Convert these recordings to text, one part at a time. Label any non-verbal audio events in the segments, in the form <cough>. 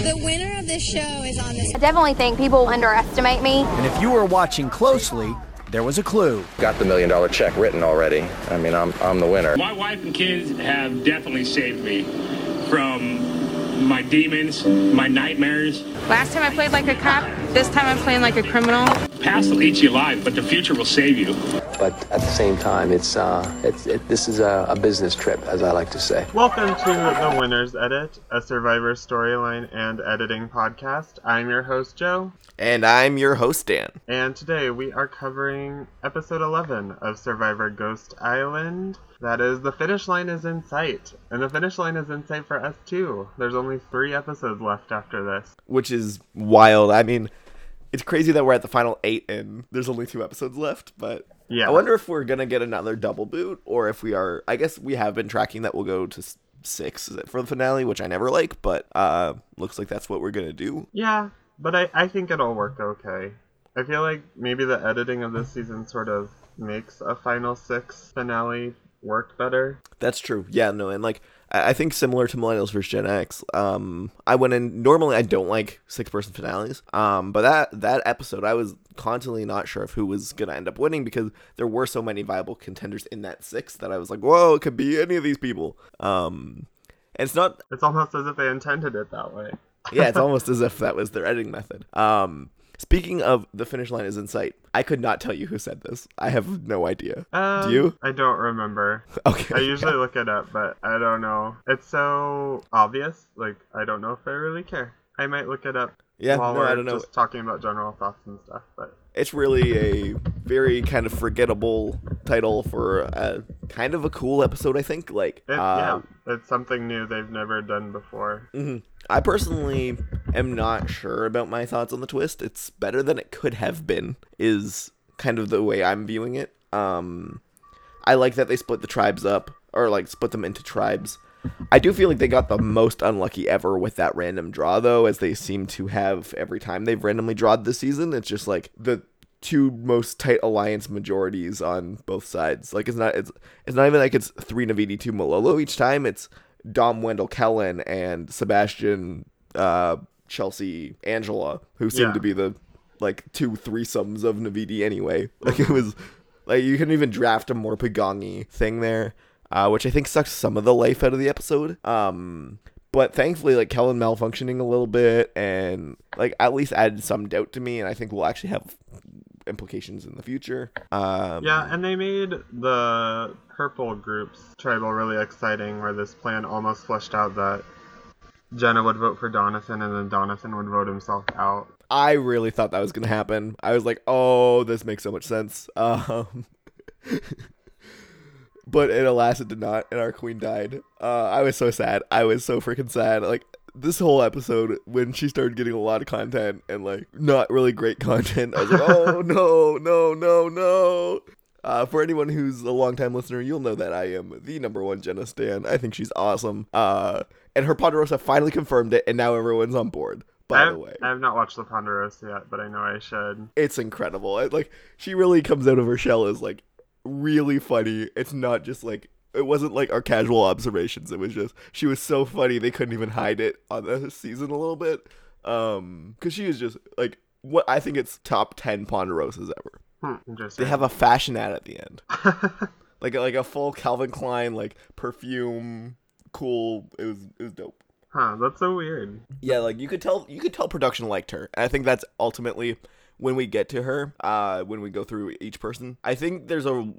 The winner of this show is on this. I definitely think people underestimate me. And if you were watching closely, there was a clue. Got the million dollar check written already. I mean, I'm, I'm the winner. My wife and kids have definitely saved me from my demons, my nightmares. Last time I played like a cop, this time I'm playing like a criminal. Past will eat you alive, but the future will save you. But at the same time, it's uh, it's it, this is a, a business trip, as I like to say. Welcome to the Winners Edit, a Survivor storyline and editing podcast. I'm your host Joe, And I'm your host, Dan. and today we are covering episode 11 of Survivor Ghost Island. That is, the finish line is in sight, and the finish line is in sight for us too. There's only three episodes left after this. Which is wild. I mean, it's crazy that we're at the final eight and there's only two episodes left, but Yeah. I wonder if we're going to get another double boot or if we are. I guess we have been tracking that we'll go to six for the finale, which I never like, but uh, looks like that's what we're going to do. Yeah, but I, I think it'll work okay. I feel like maybe the editing of this season sort of makes a final six finale work better. That's true. Yeah, no, and like I I think similar to Millennials vs Gen X, um, I went in. Normally, I don't like six person finales. Um, but that that episode, I was constantly not sure of who was gonna end up winning because there were so many viable contenders in that six that I was like, whoa, it could be any of these people. Um, and it's not. It's almost as if they intended it that way. Yeah, it's <laughs> almost as if that was their editing method. Um. Speaking of the finish line is in sight, I could not tell you who said this. I have no idea. Um, Do you? I don't remember. <laughs> Okay. I usually look it up, but I don't know. It's so obvious. Like I don't know if I really care. I might look it up. Yeah, while no, we're I don't know. Just talking about general thoughts and stuff, but it's really a very kind of forgettable title for a kind of a cool episode i think like it, uh, yeah, it's something new they've never done before. mhm. i personally am not sure about my thoughts on the twist it's better than it could have been is kind of the way i'm viewing it um i like that they split the tribes up or like split them into tribes I do feel like they got the most unlucky ever with that random draw, though, as they seem to have every time they've randomly drawed this season. It's just like the two most tight alliance majorities on both sides. Like it's not it's it's not even like it's three Naviti, two Malolo each time. It's Dom Wendell Kellyn and Sebastian uh, Chelsea Angela, who seem Yeah. to be the like two threesomes of Naviti anyway. Like it was like you couldn't even draft a more Pagongi thing there uh, which I think sucks some of the life out of the episode. Um, but thankfully, like Kellyn malfunctioning a little bit and like at least added some doubt to me, and I think we'll actually have implications in the future. Um, Yeah, and they made the purple group's tribal really exciting, where this plan almost fleshed out that Jenna would vote for Donathan, and then Donathan would vote himself out. I really thought that was gonna happen. I was like, oh, this makes so much sense. <laughs> Um, but it alas, it did not, and our queen died. Uh, I was so sad. I was so freaking sad. Like this whole episode, when she started getting a lot of content and like not really great <laughs> content, I was like, oh <laughs> no, no, no, no. Uh, for anyone who's a longtime listener, you'll know that I am the number one Jenna Stan. I think she's awesome. Uh, and her Ponderosa finally confirmed it, and now everyone's on board. By I, the way, I have not watched the Ponderosa yet, but I know I should. it's incredible. It, like she really comes out of her shell as like really funny. It's not just like it wasn't like our casual observations. It was just she was so funny they couldn't even hide it on the season a little bit. Um, because she is just like what I think it's top ten Ponderosas ever. Hmm, interesting. They have a fashion ad at the end, <laughs> like like a full Calvin Klein like perfume, cool. It was it was dope. Huh, that's so weird. Yeah, like you could tell you could tell production liked her. And I think that's ultimately when we get to her, uh, when we go through each person. I think there's a,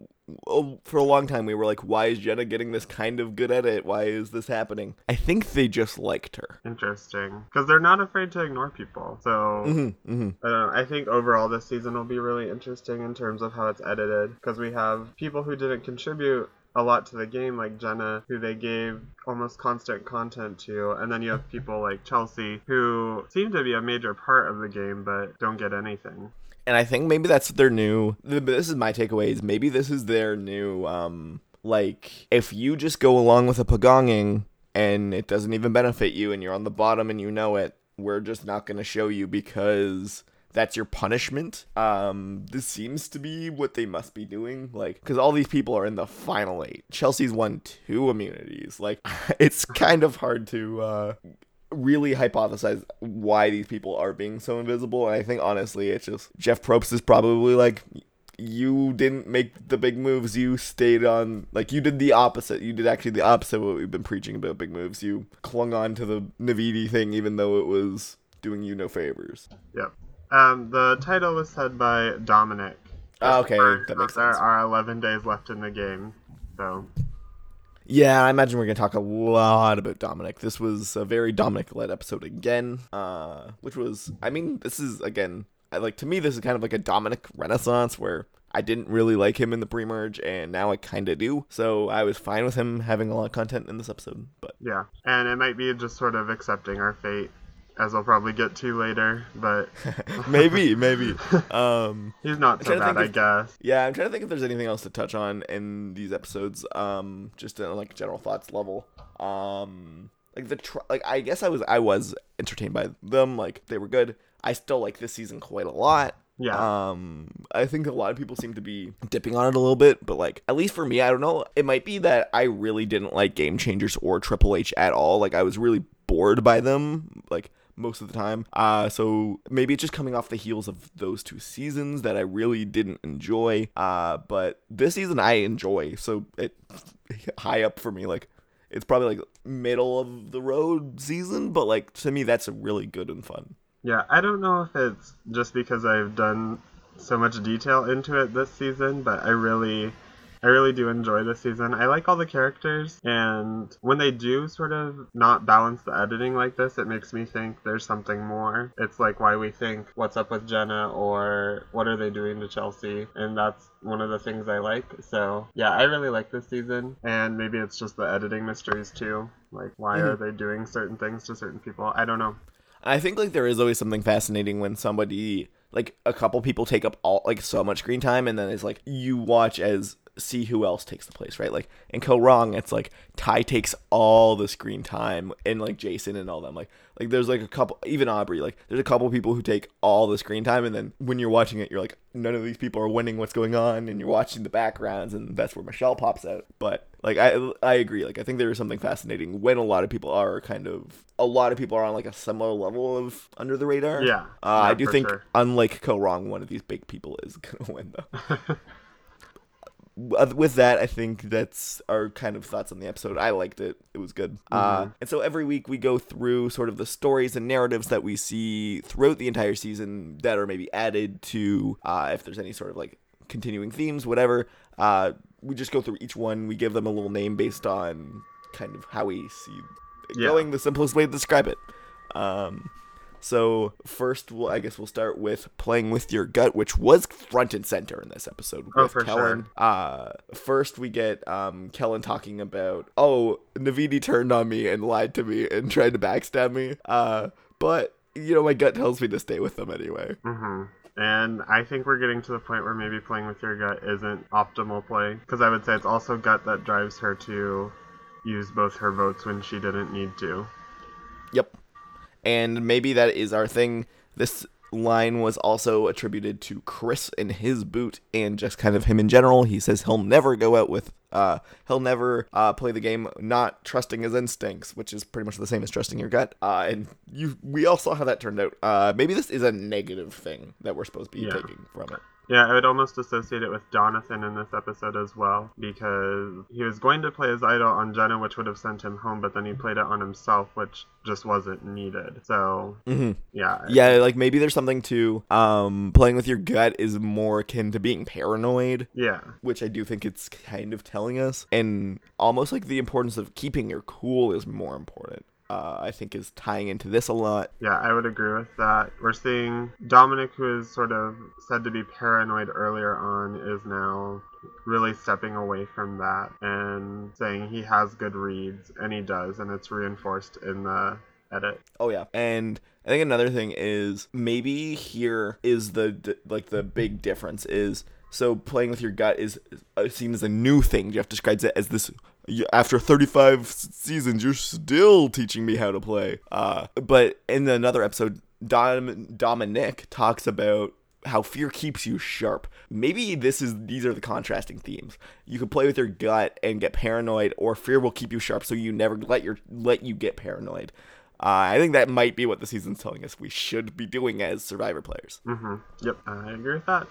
a for a long time we were like, why is Jenna getting this kind of good at it? Why is this happening? I think they just liked her. Interesting. Because they're not afraid to ignore people. So, Mm-hmm, mm-hmm. I, I think overall this season will be really interesting in terms of how it's edited. Because we have people who didn't contribute a lot to the game, like Jenna, who they gave almost constant content to. And then you have people like Chelsea, who seem to be a major part of the game, but don't get anything. And I think maybe that's their new. This is my takeaway. Is maybe this is their new. Um, like if you just go along with a pagonging and it doesn't even benefit you, and you're on the bottom and you know it, we're just not going to show you because that's your punishment. Um, this seems to be what they must be doing. Like, because all these people are in the final eight. Chelsea's won two immunities. Like, <laughs> it's kind of hard to. Uh, really hypothesize why these people are being so invisible. And I think honestly, it's just Jeff Probst is probably like, you didn't make the big moves. You stayed on, like, you did the opposite. You did actually the opposite of what we've been preaching about big moves. You clung on to the Naviti thing, even though it was doing you no favors. Yep. Um, the title was said by Domenick. Ah, okay, that makes There sense. are 11 days left in the game, so Yeah, I imagine we're gonna talk a lot about Domenick. This was a very Domenick-led episode again, uh, which was, I mean, this is again, I like to me, this is kind of like a Domenick renaissance where I didn't really like him in the pre-merge, and now I kind of do. So I was fine with him having a lot of content in this episode, but yeah. And it might be just sort of accepting our fate, as we'll probably get to later, but <laughs> maybe, maybe. <laughs> Um, he's not so bad, I if- guess. Yeah, I'm trying to think if there's anything else to touch on in these episodes. Um, just in like general thoughts level. Um, like the tr- like I guess I was I was entertained by them. Like they were good. I still like this season quite a lot. Yeah. Um, I think a lot of people seem to be dipping on it a little bit, but like at least for me, I don't know. It might be that I really didn't like Game Changers or Triple H at all. Like I was really bored by them. Like most of the time. Uh, so maybe it's just coming off the heels of those two seasons that I really didn't enjoy. Uh, but this season I enjoy. So it <laughs> high up for me. Like it's probably like middle of the road season, but like to me that's really good and fun. Yeah, I don't know if it's just because I've done so much detail into it this season, but I really I really do enjoy this season. I like all the characters and when they do sort of not balance the editing like this, it makes me think there's something more. It's like why we think what's up with Jenna or what are they doing to Chelsea and that's one of the things I like. So, yeah, I really like this season and maybe it's just the editing mysteries too. Like why mm-hmm. are they doing certain things to certain people? I don't know. I think like there is always something fascinating when somebody like a couple people take up all like so much screen time and then it's like you watch as see who else takes the place, right? Like in Kaôh Rōng, it's like Tai takes all the screen time and like Jason and all them. Like like there's like a couple even Aubry, like there's a couple people who take all the screen time and then when you're watching it you're like none of these people are winning what's going on and you're watching the backgrounds and that's where Michele pops out. But like I I agree. Like I think there is something fascinating when a lot of people are kind of a lot of people are on like a similar level of under the radar. Yeah. Uh, I do think sure. unlike Kaôh Rōng, one of these big people is <laughs> gonna win though. <laughs> Uh, With that, I think that's our kind of thoughts on the episode. I liked it; it was good. Uh, and so every week we go through sort of the stories and narratives that we see throughout the entire season that are maybe added to uh, if there's any sort of like continuing themes, whatever. Uh, we just go through each one. We give them a little name based on kind of how we see it Yeah. going. The simplest way to describe it. Um, so first, we'll, I guess we'll start with playing with your gut, which was front and center in this episode Oh, with for Kellyn. Uh, first, we get um, Kellyn talking about, oh, Naviti turned on me and lied to me and tried to backstab me. Uh, but you know, my gut tells me to stay with them anyway. hmm And I think we're getting to the point where maybe playing with your gut isn't optimal play. Because I would say it's also gut that drives her to use both her votes when she didn't need to. Yep. And maybe that is our thing. This line was also attributed to Chris in his boot and just kind of him in general. He says he'll never go out with uh he'll never uh play the game not trusting his instincts, which is pretty much the same as trusting your gut. Uh and you we all saw how that turned out. Uh maybe this is a negative thing that we're supposed to be Yeah. taking from it. Yeah, I would almost associate it with Donathan in this episode as well, because he was going to play his idol on Jenna, which would have sent him home, but then he played it on himself, which just wasn't needed. So, Mhm. yeah. Yeah, like maybe there's something to um playing with your gut is more akin to being paranoid. Yeah. which I do think it's kind of telling us, and almost like the importance of keeping your cool is more important. Uh, I think is tying into this a lot. Yeah, I would agree with that. We're seeing Domenick, who is sort of said to be paranoid earlier on, is now really stepping away from that and saying he has good reads, and he does, and it's reinforced in the edit. Oh yeah, and I think another thing is maybe here is the like the big difference is so playing with your gut is uh, seen as a new thing. Jeff describes it as this. "Y- After 35 seasons, you're still teaching me how to play. Uh, but in another episode, Dom- Domenick talks about how fear keeps you sharp. Maybe this is these are the contrasting themes. You can play with your gut and get paranoid, or fear will keep you sharp, so you never let your let you get paranoid. Uh, I think that might be what the season's telling us we should be doing as Survivor players. Mm-hmm. Yep, I agree with that.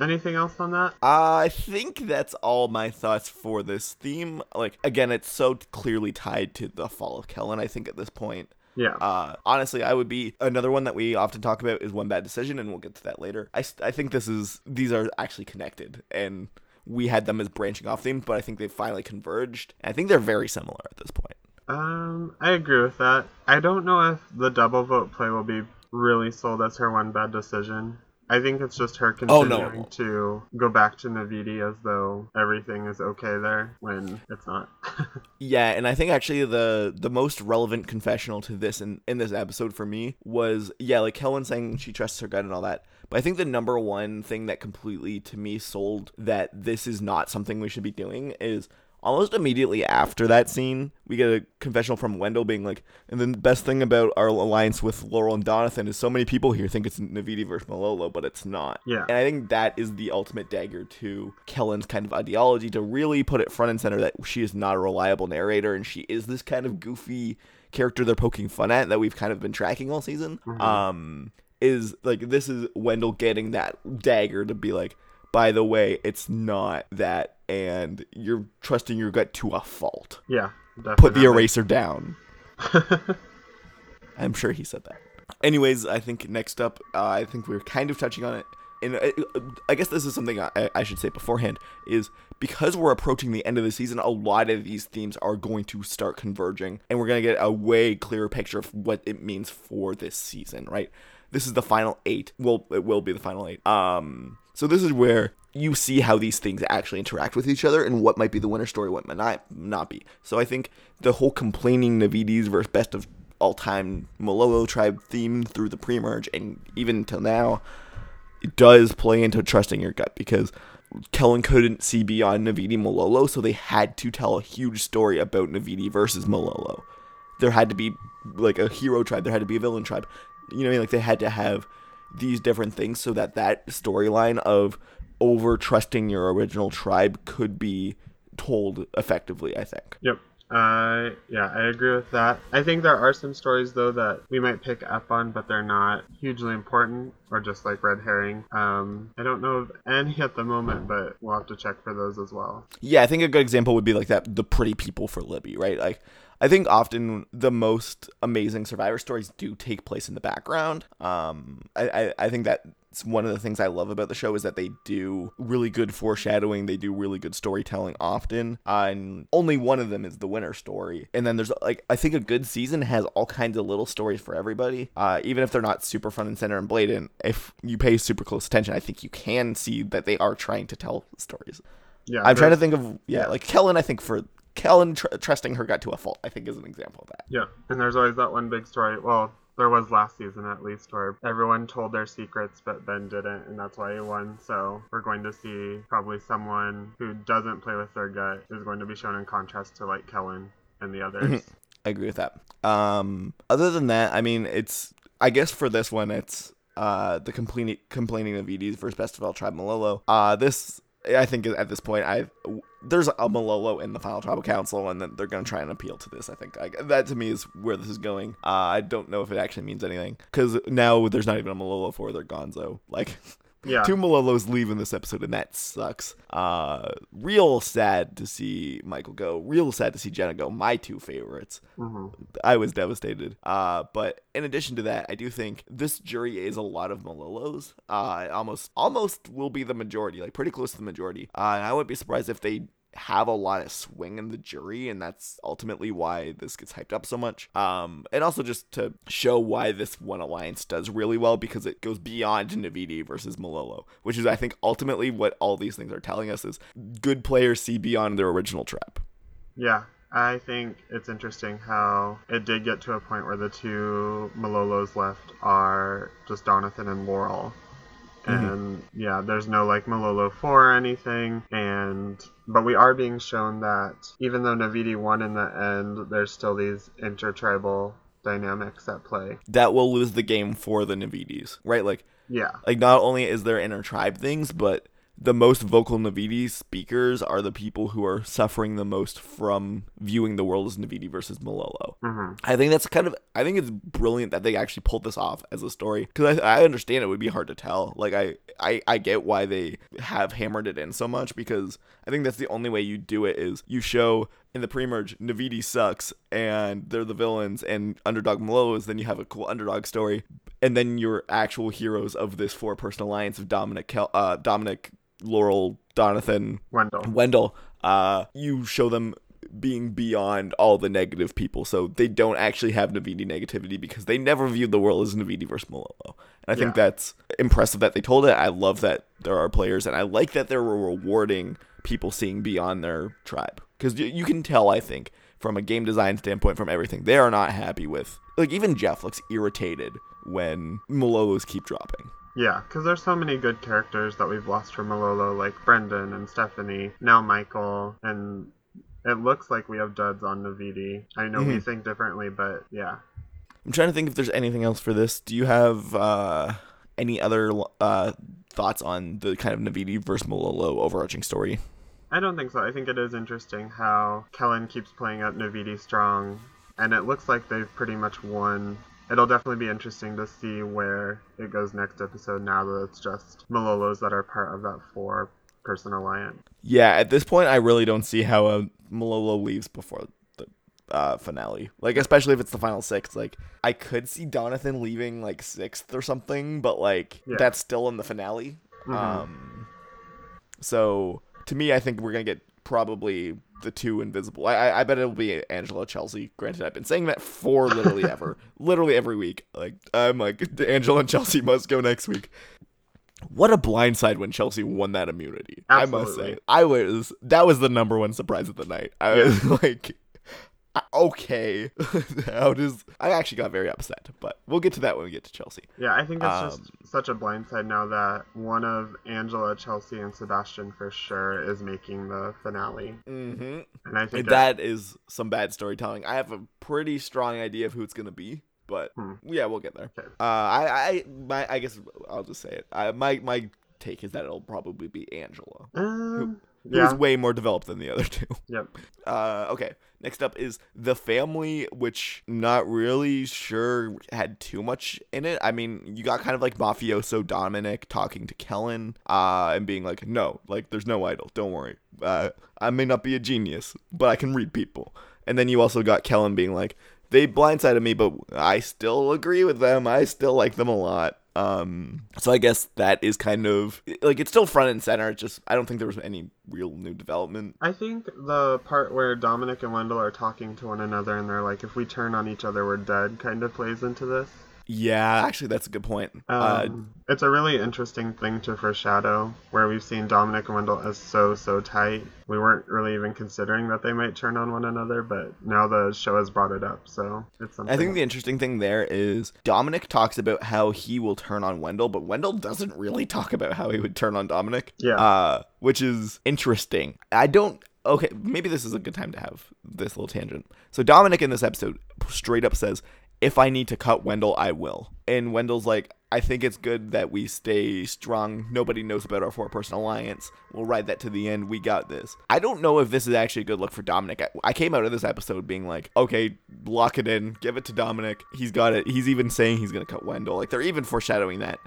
Anything else on that? I think that's all my thoughts for this theme. Like again, it's so clearly tied to the fall of Kellyn. I think at this point. Yeah. Uh, honestly, I would be another one that we often talk about is one bad decision, and we'll get to that later. I, I think this is these are actually connected, and we had them as branching off themes, but I think they've finally converged. I think they're very similar at this point. Um, I agree with that. I don't know if the double vote play will be really sold as her one bad decision. I think it's just her Oh, continuing no. to go back to Naviti as though everything is okay there when it's not. <laughs> Yeah, and I think actually the the most relevant confessional to this in, in this episode for me was yeah, like Kellyn saying she trusts her gut and all that. But I think the number one thing that completely to me sold that this is not something we should be doing is almost immediately after that scene, we get a confessional from Wendell being like, and the best thing about our alliance with Laurel and Donathan is so many people here think it's Naviti versus Malolo, but it's not. Yeah. And I think that is the ultimate dagger to Kellyn's kind of ideology to really put it front and center that she is not a reliable narrator and she is this kind of goofy character they're poking fun at that we've kind of been tracking all season. Um, is like this is Wendell getting that dagger to be like, by the way, it's not that, and you're trusting your gut to a fault. yeah, definitely. Put the eraser down. <laughs> I'm sure he said that. Anyways, I think next up, uh, I think we are kind of touching on it. And uh, I guess this is something I, I should say beforehand is because we're approaching the end of the season, a lot of these themes are going to start converging, and we're going to get a way clearer picture of what it means for this season, right? This is the final eight. Well, it will be the final eight. Um, so this is where you see how these things actually interact with each other and what might be the winner story, what might not, not be. So I think the whole complaining Navitis versus best of all time Malolo tribe theme through the pre merge and even till now, it does play into trusting your gut because Kellyn couldn't see beyond Naviti Malolo, so they had to tell a huge story about Naviti versus Malolo. There had to be like a hero tribe, there had to be a villain tribe. You know, what I mean? like they had to have these different things so that that storyline of over trusting your original tribe could be told effectively. I think. Yep. Uh, yeah, I agree with that. I think there are some stories though that we might pick up on, but they're not hugely important or just like red herring. Um, I don't know of any at the moment, but we'll have to check for those as well. Yeah, I think a good example would be like that the pretty people for Libby, right? Like I think often the most amazing survivor stories do take place in the background. Um I, I, I think that it's one of the things I love about the show is that they do really good foreshadowing, they do really good storytelling often. Uh, and only one of them is the winner story. And then there's like I think a good season has all kinds of little stories for everybody. Uh even if they're not super front and center and blatant, if you pay super close attention, I think you can see that they are trying to tell stories. Yeah, I'm trying to think of yeah, like Kellyn. I think for Kellyn tr- trusting her gut to a fault, I think is an example of that. Yeah, and there's always that one big story. Well, there was last season at least where everyone told their secrets, but Ben didn't, and that's why he won. So we're going to see probably someone who doesn't play with their gut is going to be shown in contrast to like Kellyn and the others. I agree with that. Um, other than that, I mean, it's I guess for this one, it's uh the complaining complaining of EDs versus Best of All Tribe Malolo. Uh, this I think at this point, I there's a Malolo in the final tribal council, and then they're gonna try and appeal to this. I think that to me is where this is going. Uh, I don't know if it actually means anything because now there's not even a Malolo for their Gonzo. Like. <laughs> Yeah. Two Malolos leave in this episode, and that sucks. Uh, real sad to see Michael go. Real sad to see Jenna go. My two favorites. I was devastated. Uh, but in addition to that, I do think this jury is a lot of Malolos. Uh, almost, almost will be the majority, like pretty close to the majority. Uh, and I wouldn't be surprised if they have a lot of swing in the jury and that's ultimately why this gets hyped up so much um and also just to show why this one alliance does really well because it goes beyond Naviti versus Malolo which is i think ultimately what all these things are telling us is good players see beyond their original trap Yeah, I think it's interesting how it did get to a point where the two Malolos left are just Donathan and Laurel. Mm-hmm. And yeah, there's no like Malolo 4 or anything. And but we are being shown that even though Naviti won in the end, there's still these intertribal dynamics at play. that will lose the game for the Navitis right like Yeah. like not only is there inner tribe things but the most vocal Naviti speakers are the people who are suffering the most from viewing the world as Naviti versus Malolo. Mm-hmm. I think that's kind of I think it's brilliant that they actually pulled this off as a story because I, I understand it would be hard to tell. Like I, I I get why they have hammered it in so much because I think that's the only way you do it is you show in the pre-merge Naviti sucks and they're the villains and underdog Malolo is then you have a cool underdog story and then your actual heroes of this four person alliance of Domenick Kel- uh Domenick Laurel Donathan Wendell. Wendell uh you show them being beyond all the negative people. So they don't actually have Naviti negativity because they never viewed the world as Naviti versus Malolo. And I think Yeah. that's impressive that they told it. I love that there are players and I like that they're rewarding people seeing beyond their tribe. Because you, you can tell I think from a game design standpoint from everything they are not happy with like even Jeff looks irritated when Malolos keep dropping Yeah, because there's so many good characters that we've lost from Malolo, like Brendan and Stephanie, now Michael, and it looks like we have duds on Naviti. I know we Mhm. think differently, but yeah. I'm trying to think if there's anything else for this. Do you have uh, any other uh, thoughts on the kind of Naviti versus Malolo overarching story? I don't think so. I think it is interesting how Kellyn keeps playing up Navidi strong, and it looks like they've pretty much won. It'll definitely be interesting to see where it goes next episode now that it's just Malolos that are part of that four person alliance. Yeah, at this point, I really don't see how uh, Malolo leaves before the uh, finale. Like, especially if it's the final six. Like, I could see Donathan leaving like sixth or something, but like Yeah. that's still in the finale. Mhm. Um, so to me, I think we're gonna get probably the two invisible. I, I I bet it'll be Angela Chelsea. Granted, I've been saying that for literally <laughs> ever, literally every week. Like I'm like <laughs> Angela and Chelsea must go next week. What a blindside when Chelsea won that immunity. I must say, I was that was the number one surprise of the night. I was <laughs> like, okay, <laughs> how does I actually got very upset, but we'll get to that when we get to Chelsea. Yeah, I think it's Um, just such a blindside now that one of Angela, Chelsea, and Sebastian for sure is making the finale. Mm-hmm. And I think it- that is some bad storytelling. I have a pretty strong idea of who it's gonna be, but Hmm. yeah, we'll get there. Okay. Uh, I, I, my, I guess I'll just say it. I, my, my take is that it'll probably be Angela, Um, who yeah. is way more developed than the other two. <laughs> Yep. Uh, okay. Next up is the family, which not really sure had too much in it. I mean, you got kind of like mafioso Domenick talking to Kellyn, uh, and being like, "No, like, there's no idol. Don't worry. Uh, I may not be a genius, but I can read people." And then you also got Kellyn being like, "They blindsided me, but I still agree with them. I still like them a lot." Um, so I guess that is kind of like it's still front and center. It's just I don't think there was any real new development. I think the part where Domenick and Wendell are talking to one another and they're like, if we turn on each other, we're dead, kind of plays into this. Yeah, actually, that's a good point. uh, Um, it's a really interesting thing to foreshadow, where we've seen Domenick and Wendell as so, so tight. We weren't really even considering that they might turn on one another, but now the show has brought it up, so it's something. I think the interesting thing there is Domenick talks about how he will turn on Wendell, but Wendell doesn't really talk about how he would turn on Domenick. Yeah. Uh, which is interesting. I don't. Okay, maybe this is a good time to have this little tangent. So Domenick in this episode straight up says, "If I need to cut Wendell, I will." And Wendell's like, "I think it's good that we stay strong. Nobody knows about our four-person alliance. We'll ride that to the end. We got this." I don't know if this is actually a good look for Domenick. I, I came out of this episode being like, "Okay, lock it in. Give it to Domenick. He's got it. He's even saying he's gonna cut Wendell. Like they're even foreshadowing that."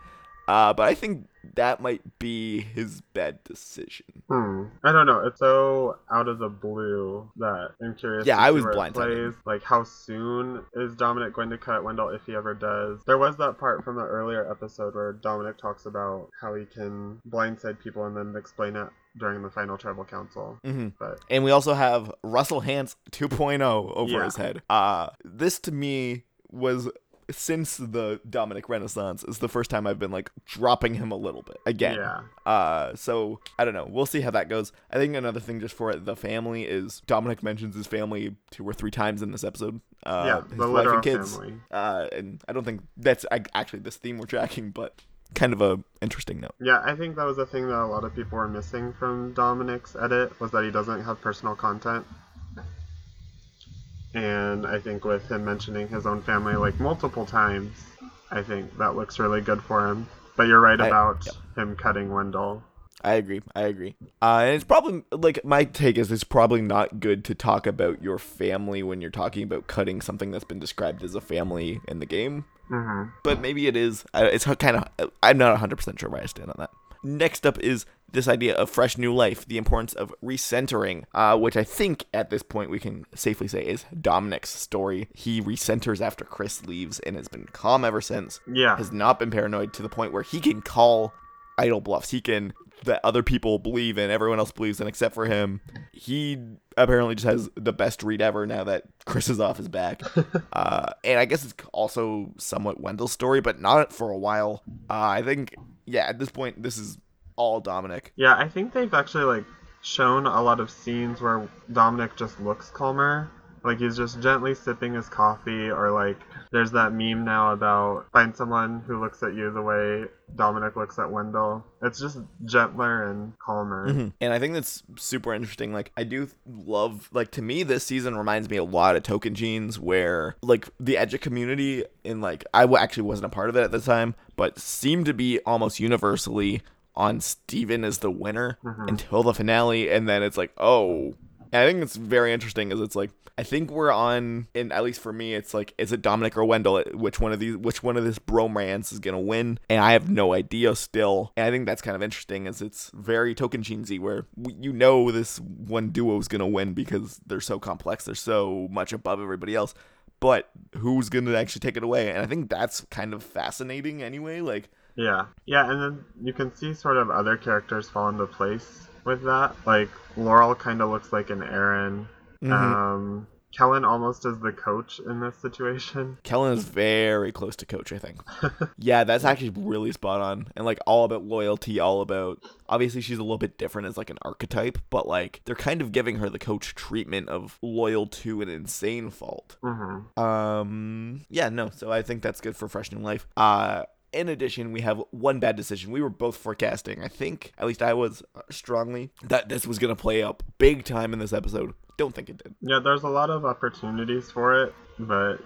Uh, but I think that might be his bad decision. Hmm. I don't know. It's so out of the blue that I'm curious. Yeah, I was blindsided. plays. Like, how soon is Domenick going to cut Wendell if he ever does? There was that part from the earlier episode where Domenick talks about how he can blindside people and then explain it during the final tribal council. Mm-hmm. But And we also have Russell Hantz 2.0 over Yeah. his head. Uh, this to me was since the Domenick Renaissance is the first time I've been like dropping him a little bit again. yeah, Uh, so I don't know. We'll see how that goes. I think another thing just for the family is Domenick mentions his family two or three times in this episode. Uh, Yeah, his the wife and kids. family. Uh, and I don't think that's I, actually this theme we're tracking, but kind of a interesting note. yeah. I think that was a thing that a lot of people were missing from Domenick's edit was that he doesn't have personal content. And I think with him mentioning his own family like multiple times, I think that looks really good for him. But you're right I- about yep. him cutting Wendell. I agree. I agree. Uh, and it's probably like my take is it's probably not good to talk about your family when you're talking about cutting something that's been described as a family in the game. Mm-hmm. But maybe it is. It's kind of. I'm not 100 percent sure where I stand on that. Next up is this idea of fresh new life, the importance of recentering, uh, which I think at this point we can safely say is Domenick's story. He recenters after Chris leaves and has been calm ever since. Yeah. Has not been paranoid to the point where he can call idle bluffs. He can that other people believe in, everyone else believes in except for him. He apparently just has the best read ever now that Chris is off his back. <laughs> uh, and I guess it's also somewhat Wendell's story, but not for a while. Uh, I think, yeah, at this point, this is all Domenick. Yeah, I think they've actually like shown a lot of scenes where Domenick just looks calmer. Like he's just gently sipping his coffee, or like there's that meme now about find someone who looks at you the way Domenick looks at Wendell. It's just gentler and calmer. Mm-hmm. And I think that's super interesting. Like, I do love, like, to me, this season reminds me a lot of Tocantins, where, like, the Edge community, in, like, I actually wasn't a part of it at the time, but seemed to be almost universally on Stephen as the winner mm-hmm. until the finale. And then it's like, oh. And I think it's very interesting, is it's like, I think we're on, and at least for me, it's like, is it Domenick or Wendell? Which one of these, which one of this bromance is gonna win? And I have no idea still. And I think that's kind of interesting, Is it's very token cheesy, where you know this one duo is gonna win because they're so complex, they're so much above everybody else. But who's gonna actually take it away? And I think that's kind of fascinating, anyway. Like, Yeah. Yeah, and then you can see sort of other characters fall into place with that. Like Laurel kind of looks like an Erinn. Um, Kellyn almost is the coach in this situation. <laughs> Kellyn is very close to coach, I think. <laughs> yeah, that's actually really spot on. And like all about loyalty, all about obviously she's a little bit different as like an archetype, but like they're kind of giving her the coach treatment of loyal to an insane fault. hmm Um yeah, no, so I think that's good for Fresh New Life. Uh in addition, we have one bad decision. We were both forecasting, I think, at least I was uh, strongly, that this was going to play up big time in this episode. Don't think it did. Yeah, there's a lot of opportunities for it, but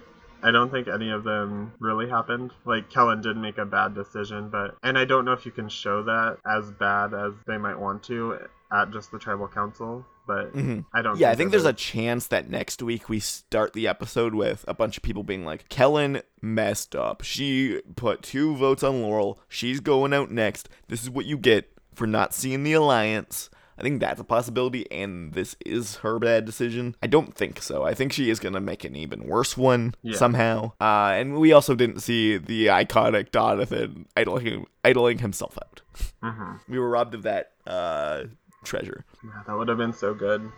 I don't think any of them really happened. Like Kellyn did make a bad decision, but and I don't know if you can show that as bad as they might want to at just the tribal council, but I don't. Yeah, I think there's a chance that next week we start the episode with a bunch of people being like, Kellyn messed up. She put two votes on Laurel. She's going out next. This is what you get for not seeing the alliance. I think that's a possibility, and this is her bad decision. I don't think so. I think she is going to make an even worse one Yeah. somehow. Uh, and we also didn't see the iconic Donathan idling, idling himself out. Mhm. We were robbed of that uh, treasure. Yeah, that would have been so good.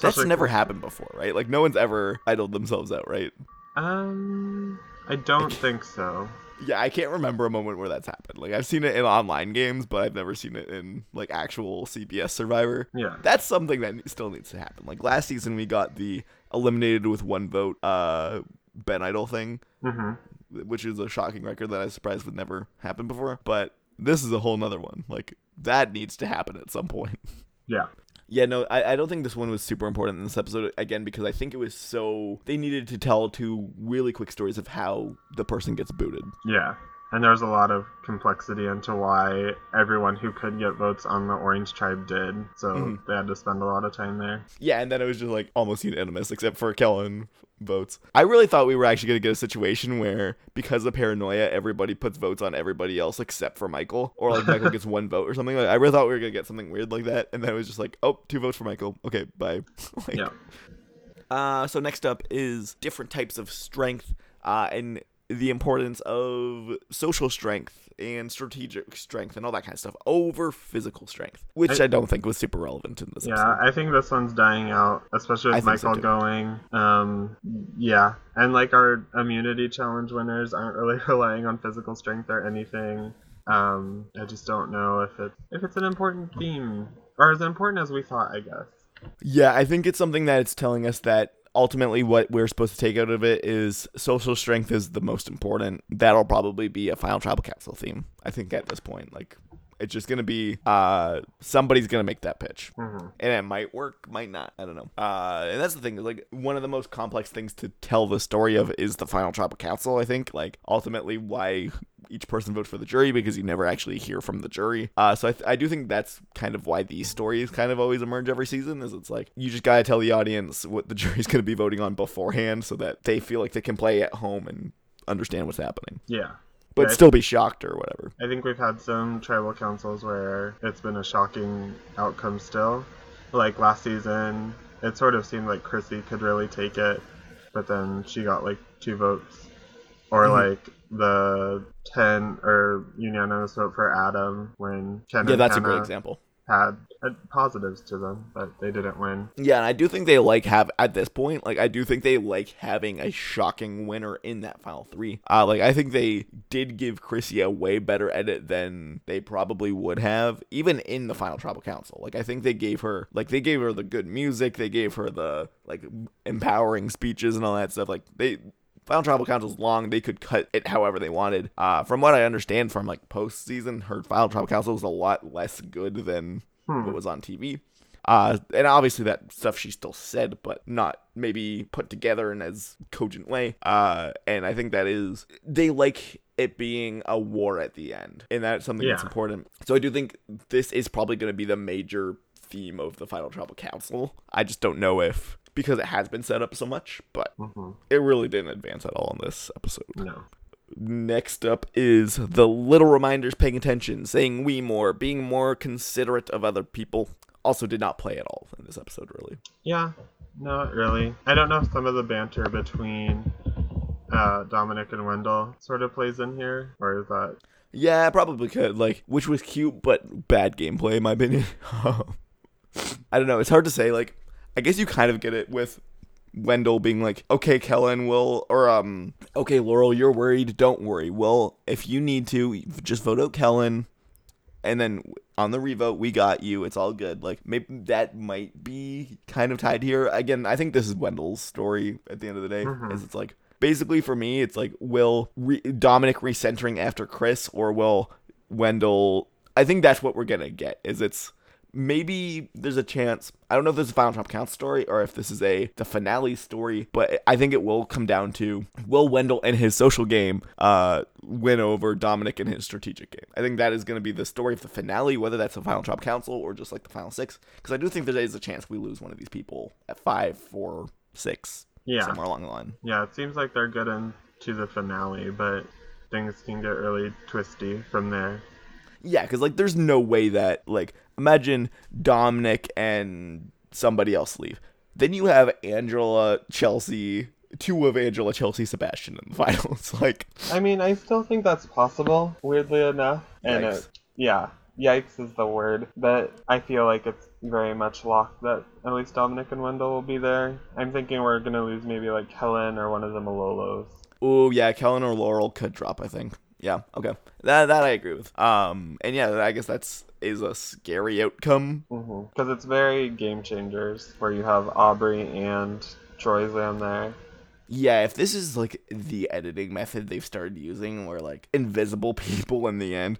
That's never happened before, right? Like no one's ever idled themselves out, right? Um, I don't think so. Yeah, I can't remember a moment where that's happened. Like I've seen it in online games, but I've never seen it in like actual CBS Survivor. Yeah. That's something that still needs to happen. Like last season we got the eliminated with one vote uh Ben Idol thing, hmm which is a shocking record that I was surprised would never happen before, but this is a whole nother one. Like that needs to happen at some point. <laughs> Yeah. Yeah, no, I, I don't think this one was super important in this episode again because I think it was so they needed to tell two really quick stories of how the person gets booted. Yeah. And there's a lot of complexity into why everyone who could get votes on the Orange Tribe did. So Mm-hmm. they had to spend a lot of time there. Yeah, and then it was just like almost unanimous except for Kellyn votes. I really thought we were actually gonna get a situation where because of paranoia, everybody puts votes on everybody else except for Michael, or like Michael gets <laughs> one vote or something. Like I really thought we were gonna get something weird like that, and then it was just like, oh, two votes for Michael. Okay, bye. <laughs> like, Yeah. Uh, so next up is different types of strength, uh, and the importance of social strength and strategic strength and all that kind of stuff over physical strength, which I, I- don't think was super relevant in this Yeah, episode. I think this one's dying out, especially with think so Michael going. Um, yeah, and like our immunity challenge winners aren't really <laughs> relying on physical strength or anything. Um, I just don't know if it's if it's an important theme or as important as we thought. I guess. Yeah, I think it's something that it's telling us that ultimately what we're supposed to take out of it is social strength is the most important. That'll probably be a final tribal council theme. I think at this point, like it's just gonna be uh somebody's gonna make that pitch, Mhm. and it might work, might not. I don't know. Uh, and that's the thing. Like one of the most complex things to tell the story of is the final tribal council. I think like ultimately why each person votes for the jury because you never actually hear from the jury. Uh, so I, th- I do think that's kind of why these stories kind of always emerge every season. Is it's like you just gotta tell the audience what the <laughs> jury's gonna be voting on beforehand, so that they feel like they can play at home and understand what's happening, Yeah. But still be shocked or whatever. I think we've had some tribal councils where it's been a shocking outcome still. Like last season, it sort of seemed like Chrissy could really take it, but then she got like two votes. Or Mhm. like the 10 or unanimous vote for Adam when Ken Yeah, that's a great example. Had positives to them, but they didn't win. Yeah, and I do think they like have at this point, like I do think they like having a shocking winner in that final three. Uh like I think they did give Chrissy a way better edit than they probably would have, even in the final tribal council. Like I think they gave her like they gave her the good music, they gave her the like empowering speeches and all that stuff. Like they Final Tribal is long. They could cut it however they wanted. Uh, from what I understand from like postseason, her Final Tribal Council was a lot less good than Hmm. what was on TV. Uh, and obviously that stuff she still said, but not maybe put together in as cogent way. Uh, and I think that is they like it being a war at the end, and that's something that's important. So I do think this is probably going to be the major theme of the Final Tribal Council. I just don't know if because it has been set up so much, but Mhm. it really didn't advance at all in this episode. No. Next up is the little reminders paying attention, saying we more, being more considerate of other people. Also, did not play at all in this episode, really. Yeah, not really. I don't know if some of the banter between uh, Domenick and Wendell sort of plays in here, or is that Yeah, probably could. Like, which was cute, but bad gameplay, in my opinion. <laughs> I don't know. It's hard to say. Like, I guess you kind of get it with Wendell being like, "Okay, Kellyn, will or um, okay, Laurel, you're worried. Don't worry. Well, if you need to, just vote out Kellyn, and then on the revote, we got you. It's all good. Like, maybe that might be kind of tied here. Again, I think this is Wendell's story at the end of the day. Mhm. Is it's like basically for me, it's like will re- Domenick recentering after Chris, or will Wendell? I think that's what we're gonna get. Is it's maybe there's a chance. I don't know if this is a Final Trump Count story or if this is a the finale story, but I think it will come down to will Wendell and his social game uh win over Domenick and his strategic game. I think that is going to be the story of the finale, whether that's the Final Trump Council or just like the final six, because I do think there is a chance we lose one of these people at five, four, six, Yeah. somewhere along the line. Yeah, it seems like they're getting to the finale, but things can get really twisty from there. Yeah, because like there's no way that like imagine Domenick and somebody else leave. Then you have Angela, Chelsea, two of Angela, Chelsea, Sebastian in the <laughs> finals. like I mean, I still think that's possible, weirdly enough. And Yikes. it, yeah, yikes is the word. But I feel like it's very much locked that at least Domenick and Wendell will be there. I'm thinking we're gonna lose maybe like Kellyn or one of the Malolos. Oh yeah, Kellyn or Laurel could drop. I think. Yeah. Okay. That that I agree with. Um. And yeah, I guess that's is a scary outcome. Mm-hmm. Because it's very game changers, where you have Aubry and Troy's Troyzan there. Yeah, if this is like the editing method they've started using, where like invisible people in the end,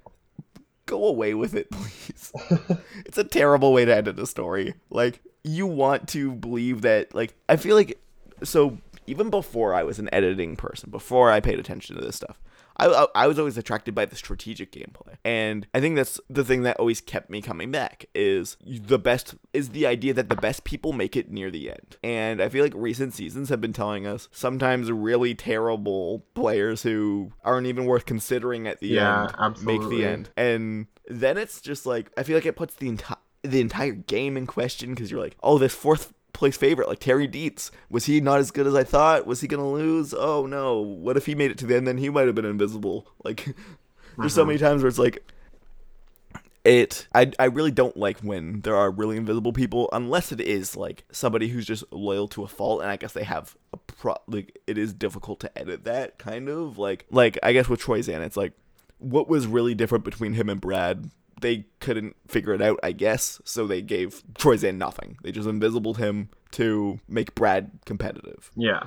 go away with it, <laughs> please. <laughs> it's a terrible way to edit a story. Like you want to believe that. Like I feel like so even before I was an editing person, before I paid attention to this stuff, I, I, was always attracted by the strategic gameplay, and I think that's the thing that always kept me coming back. Is the best is the idea that the best people make it near the end, and I feel like recent seasons have been telling us sometimes really terrible players who aren't even worth considering at the Yeah, end make the end, and then it's just like I feel like it puts the entire the entire game in question because you're like, oh, this fourth place favorite, like Terry Deitz, was he not as good as I thought? Was he gonna lose? Oh no! What if he made it to the end? Then he might have been invisible. <laughs> Like, there's so Mhm. many times where it's like, it. I I really don't like when there are really invisible people, unless it is like somebody who's just loyal to a fault, and I guess they have a pro. Like, it is difficult to edit that kind of like like I guess with Troyzan, it's like what was really different between him and Brad. They couldn't figure it out, I guess, so they gave Troyzan nothing. They just invisibled him to make Brad competitive. Yeah.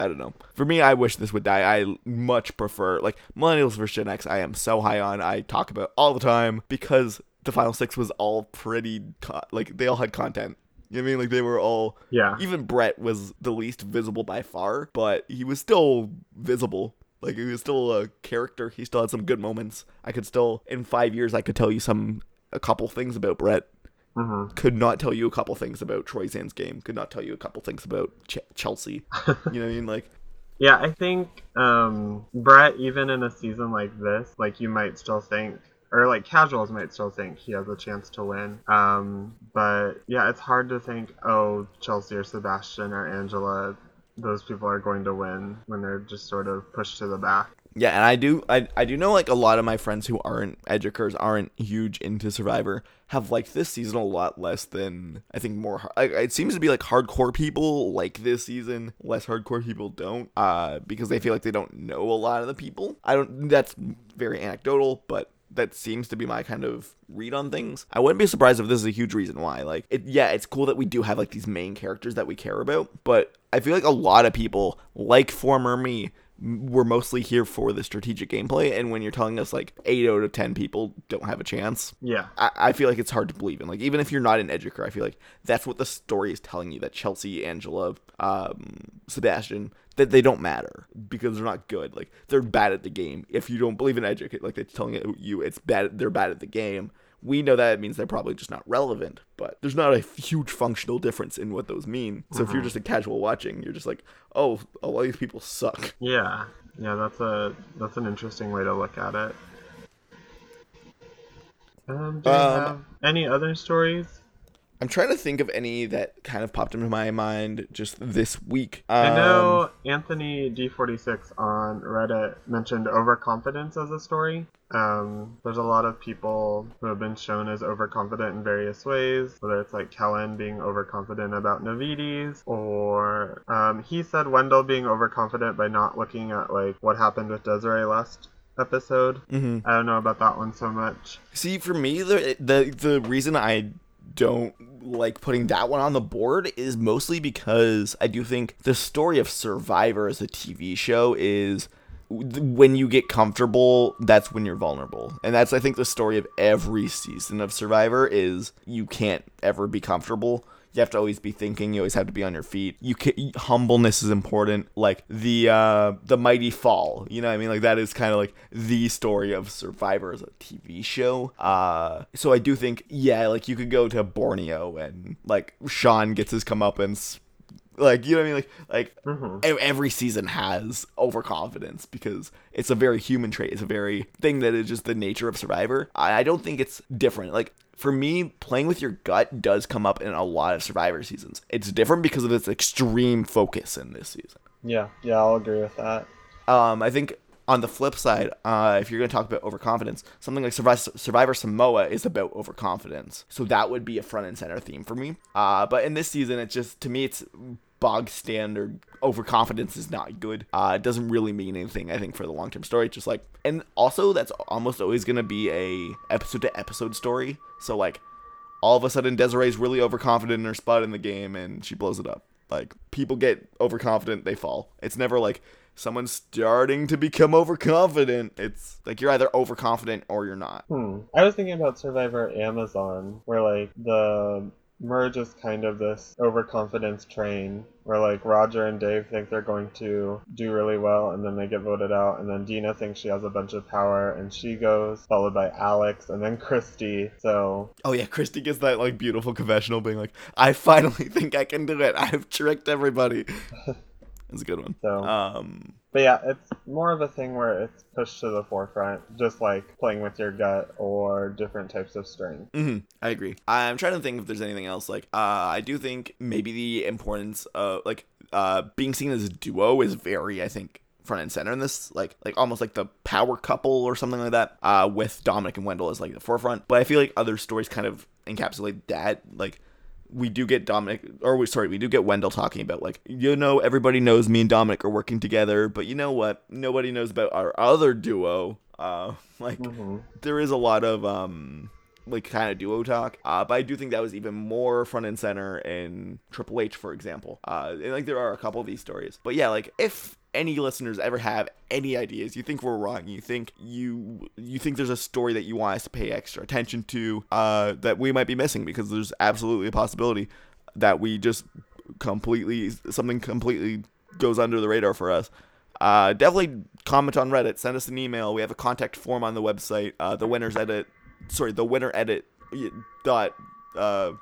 I don't know. For me, I wish this would die. I much prefer like Millennials vs Gen X. I am so high on. I talk about all the time because the final six was all pretty co- like they all had content. You know what I mean? Like they were all Yeah. Even Bret was the least visible by far, but he was still visible. Like he was still a character. He still had some good moments. I could still in five years I could tell you some a couple things about Bret. Mm-hmm. Could not tell you a couple things about Troyzan's game. Could not tell you a couple things about Ch- Chelsea. you know what I mean? Like <laughs> Yeah, I think um, Bret, even in a season like this, like you might still think, or like casuals might still think he has a chance to win. Um, but yeah, it's hard to think, oh, Chelsea or Sebastian or Angela, those people are going to win when they're just sort of pushed to the back. Yeah, and I do I, I do know like a lot of my friends who aren't educators aren't huge into Survivor have liked this season a lot less than I think more like, it seems to be like hardcore people like this season, less hardcore people don't uh because they feel like they don't know a lot of the people. I don't that's very anecdotal, but that seems to be my kind of read on things. I wouldn't be surprised if this is a huge reason why. Like, it, yeah, it's cool that we do have like these main characters that we care about, but I feel like a lot of people, like former me, we're mostly here for the strategic gameplay and when you're telling us like 8 out of 10 people don't have a chance Yeah. I, I feel like it's hard to believe in like even if you're not an educator i feel like that's what the story is telling you that chelsea angela um, sebastian that they don't matter because they're not good like they're bad at the game if you don't believe in educate like they're telling you it's bad they're bad at the game we know that it means they're probably just not relevant, but there's not a huge functional difference in what those mean. So if you're just a casual watching, you're just like, oh, a lot of these people suck. Yeah. Yeah, that's a that's an interesting way to look at it. Um, do you Um, have any other stories? I'm trying to think of any that kind of popped into my mind just this week. Um, I know Anthony D46 on Reddit mentioned overconfidence as a story. Um, there's a lot of people who have been shown as overconfident in various ways, whether it's like Kellyn being overconfident about Navitis, or um, he said Wendell being overconfident by not looking at like what happened with Desiree last episode. Mm-hmm. I don't know about that one so much. See, for me, the the the reason I don't like putting that one on the board is mostly because I do think the story of Survivor as a TV show is when you get comfortable, that's when you're vulnerable. And that's I think the story of every season of Survivor is you can't ever be comfortable. You have to always be thinking. You always have to be on your feet. You can, humbleness is important. Like the uh, the mighty fall. You know what I mean? Like that is kind of like the story of Survivor as a TV show. Uh, so I do think yeah, like you could go to Borneo and like Sean gets his comeuppance like you know what I mean? Like like Mhm. e- every season has overconfidence because it's a very human trait. It's a very thing that is just the nature of Survivor. I, I don't think it's different. Like for me, playing with your gut does come up in a lot of Survivor seasons. It's different because of its extreme focus in this season. Yeah, yeah, I'll agree with that. Um, I think on the flip side, uh, if you're going to talk about overconfidence, something like Survivor, Samoa is about overconfidence. So that would be a front and center theme for me. Uh, but in this season, it's just, to me, it's bog standard. Overconfidence is not good. Uh, it doesn't really mean anything, I think, for the long term story. Just like, and also that's almost always going to be a episode to episode story. So like, all of a sudden Desiree's really overconfident in her spot in the game and she blows it up. Like people get overconfident, they fall. It's never like someone's starting to become overconfident. It's like you're either overconfident or you're not. Hmm. I was thinking about Survivor Amazon, where like the merge is kind of this overconfidence train, where like Roger and Dave think they're going to do really well, and then they get voted out, and then Dina thinks she has a bunch of power, and she goes, followed by Alex, and then Christy. So Oh yeah, Christy gets that like beautiful confessional being like, I finally <laughs> think I can do it. I've tricked everybody. <laughs> That's a good one. So- um But yeah, it's more of a thing where it's pushed to the forefront, just like playing with your gut or different types of strength. hmm I agree. I'm trying to think if there's anything else. Like, uh, I do think maybe the importance of like uh being seen as a duo is very, I think, front and center in this. Like, like almost like the power couple or something like that. Uh, with Domenick and Wendell as like the forefront. But I feel like other stories kind of encapsulate that. Like. We do get Domenick, or we sorry, we do get Wendell talking about like you know everybody knows me and Domenick are working together, but you know what? Nobody knows about our other duo. Uh, <laughs> like there is a lot of um like kind of duo talk. Uh, but I do think that was even more front and center in Triple H, for example. Uh, and like there are a couple of these stories. But yeah, like if any listeners ever have any ideas, you think we're wrong, you think you you think there's a story that you want us to pay extra attention to, uh, that we might be missing because there's absolutely a possibility that we just completely something completely goes under the radar for us. Uh, definitely comment on Reddit, send us an email. We have a contact form on the website. Uh, the winners edit, sorry, the winner edit dot uh,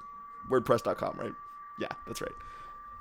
wordpress.com, right? Yeah, that's right.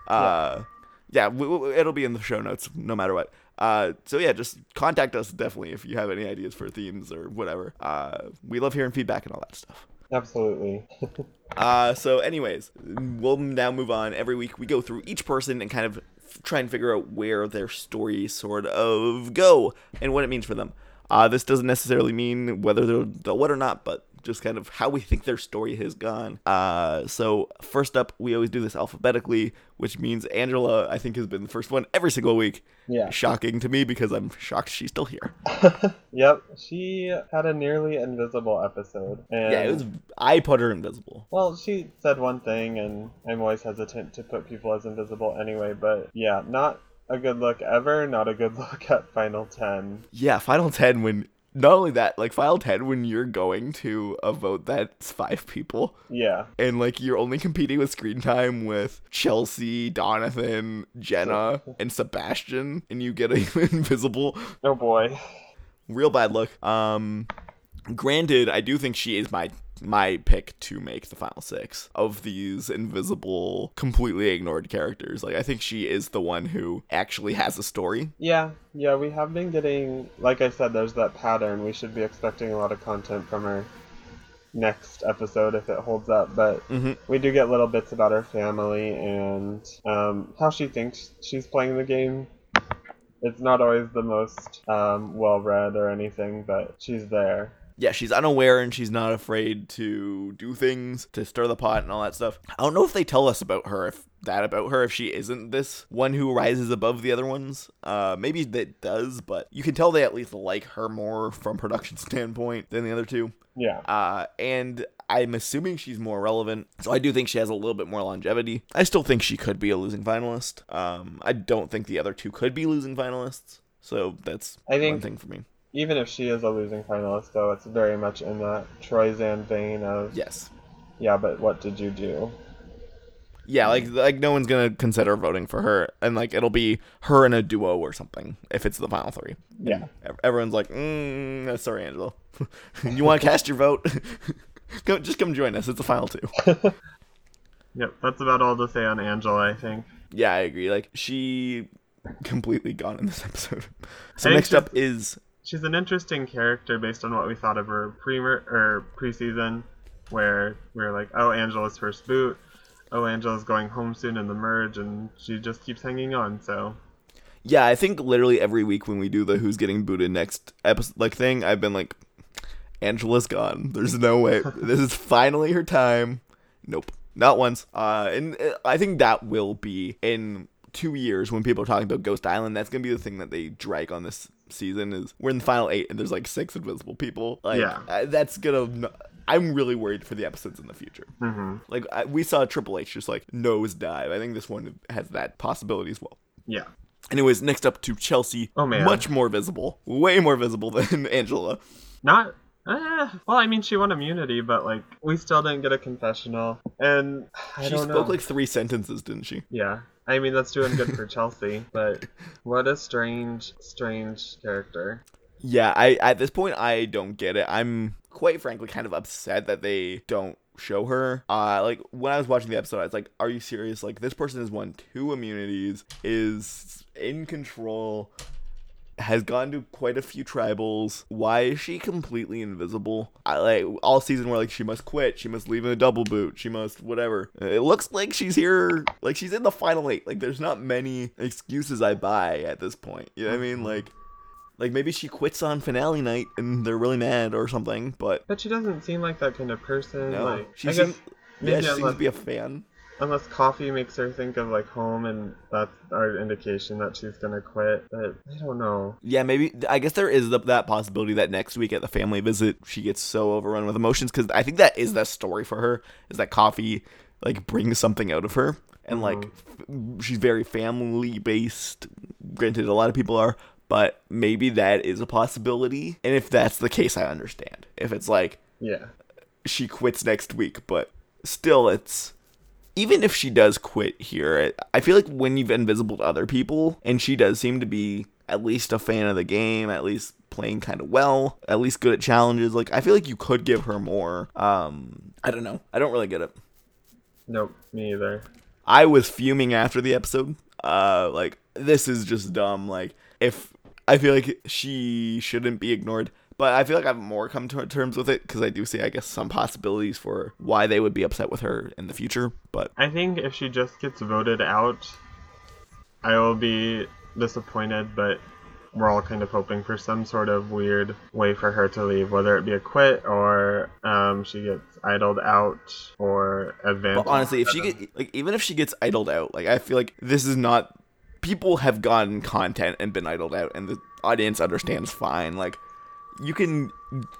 Uh, yeah, w- w- it'll be in the show notes no matter what. Uh, so yeah, just contact us definitely if you have any ideas for themes or whatever. Uh, we love hearing feedback and all that stuff. Absolutely. <laughs> Uh, so, anyways, we'll now move on. Every week we go through each person and kind of f- try and figure out where their stories sort of go and what it means for them. Uh, this doesn't necessarily mean whether they'll, they'll what or not, but just kind of how we think their story has gone. Uh, so first up, we always do this alphabetically, which means Angela, I think, has been the first one every single week. Yeah. Shocking to me because I'm shocked she's still here. <laughs> Yep, she had a nearly invisible episode. And Yeah, it was. I put her invisible. Well, she said one thing, and I'm always hesitant to put people as invisible anyway, but yeah, not a good look ever, not a good <laughs> look at Final 10. Yeah, Final 10 when not only that, like file 10 when you're going to a vote that's five people Yeah. and like you're only competing with screen time with Chelsea, Donathan, Jenna, <laughs> and Sebastian and you get a <laughs> invisible Oh boy. real bad look. Um granted, I do think she is my my pick to make the final six of these invisible, completely ignored characters. Like I think she is the one who actually has a story. Yeah, yeah, we have been getting, like I said, there's that pattern. We should be expecting a lot of content from her next episode if it holds up, but Mhm. we do get little bits about her family and um, how she thinks she's playing the game. It's not always the most um, well read or anything, but she's there. Yeah, she's unaware and she's not afraid to do things to stir the pot and all that stuff. I don't know if they tell us about her, if that about her, if she isn't this one who rises above the other ones. Uh, maybe that does, but you can tell they at least like her more from production <laughs> standpoint than the other two. Yeah. Uh, and I'm assuming she's more relevant, so I do think she has a little bit more longevity. I still think she could be a losing finalist. Um, I don't think the other two could be losing finalists, so that's I think- one thing for me. Even if she is a losing finalist, though, it's very much in that Troyzan vein of, Yes. yeah, but what did you do? Yeah, like like no one's gonna consider voting for her, and like it'll be her in a duo or something if it's the final three. Yeah. Ev- Everyone's like, mm, sorry, Angela, <laughs> you want to cast your vote? <laughs> go, just come join us. It's the final two. <laughs> Yep, that's about all to say on Angela, I think. yeah, I agree. Like she completely gone in this episode. So next up is She's an interesting character based on what we thought of her pre or preseason, where we were like, oh, Angela's first boot. Oh, Angela's going home soon in the merge, and she just keeps hanging on. So yeah. I think literally every week when we do the who's getting booted next episode like thing, I've been like, Angela's gone. There's no way. <laughs> this is finally her time. Nope, not once. Uh, and uh, I think that will be in two years when people are talking about Ghost Island. That's gonna be the thing that they drag on this season. Is we're in the final eight and there's like six invisible people. Like, Yeah. that's gonna. I'm really worried for the episodes in the future. hmm Like I, we saw Triple H just like nosedive. I think this one has that possibility as well. yeah, Anyways, next up to Chelsea. Oh, man. much more visible, way more visible <laughs> than Angela. not. Eh, well, I mean, she won immunity, but like we still didn't get a confessional, and I she spoke know. like three sentences, didn't she? yeah, I mean that's doing good for <laughs> Chelsea, but what a strange, strange character. Yeah, I at this point I don't get it. I'm quite frankly kind of upset that they don't show her. Uh like when I was watching the episode, I was like, "Are you serious? Like this person has won two immunities, is in control." Has gone to quite a few tribals. Why is she completely invisible? I like all season we're like she must quit, she must leave in a double boot, she must whatever. It looks like she's here, like she's in the final eight. Like there's not many excuses I buy at this point. You know what I mean? Like like maybe she quits on finale night and they're really mad or something, but But she doesn't seem like that kind of person. no. like, she I seems guess yeah, she seems unless- to be a fan. Unless coffee makes her think of like home, and that's our indication that she's gonna quit. But I don't know. Yeah, maybe I guess there is the, that possibility that next week at the family visit she gets so overrun with emotions because I think that is the story for her is that coffee like brings something out of her and like mm-hmm. f- she's very family based. Granted, a lot of people are, but maybe that is a possibility. And if that's the case, I understand. If it's like Yeah. she quits next week, but still, it's even if she does quit here, I feel like when you've invisible to other people, and she does seem to be at least a fan of the game, at least playing kind of well, at least good at challenges. Like I feel like you could give her more. Um, I don't know. I don't really get it. Nope, me either. I was fuming after the episode. Uh, like this is just dumb. Like if I feel like she shouldn't be ignored, but I feel like I've more come to terms with it because I do see, I guess, some possibilities for why they would be upset with her in the future. But I think if she just gets voted out, I will be disappointed, but we're all kind of hoping for some sort of weird way for her to leave, whether it be a quit or um, she gets idled out or advanced. But honestly, if she get like even if she gets idled out, like I feel like this is not people have gotten content and been idled out, and the audience understands fine. Like you can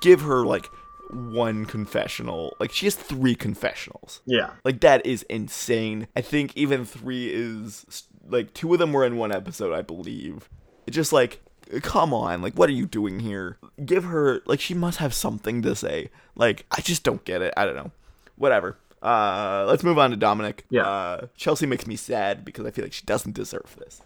give her like one confessional. Like she has three confessionals. Yeah. Like that is insane. I think even three is like two of them were in one episode, I believe. It's just like come on, like what are you doing here? Give her like she must have something to say. Like I just don't get it. I don't know. Whatever. Uh, let's move on to Domenick. Yeah. Uh, Chelsea makes me sad because I feel like she doesn't deserve this.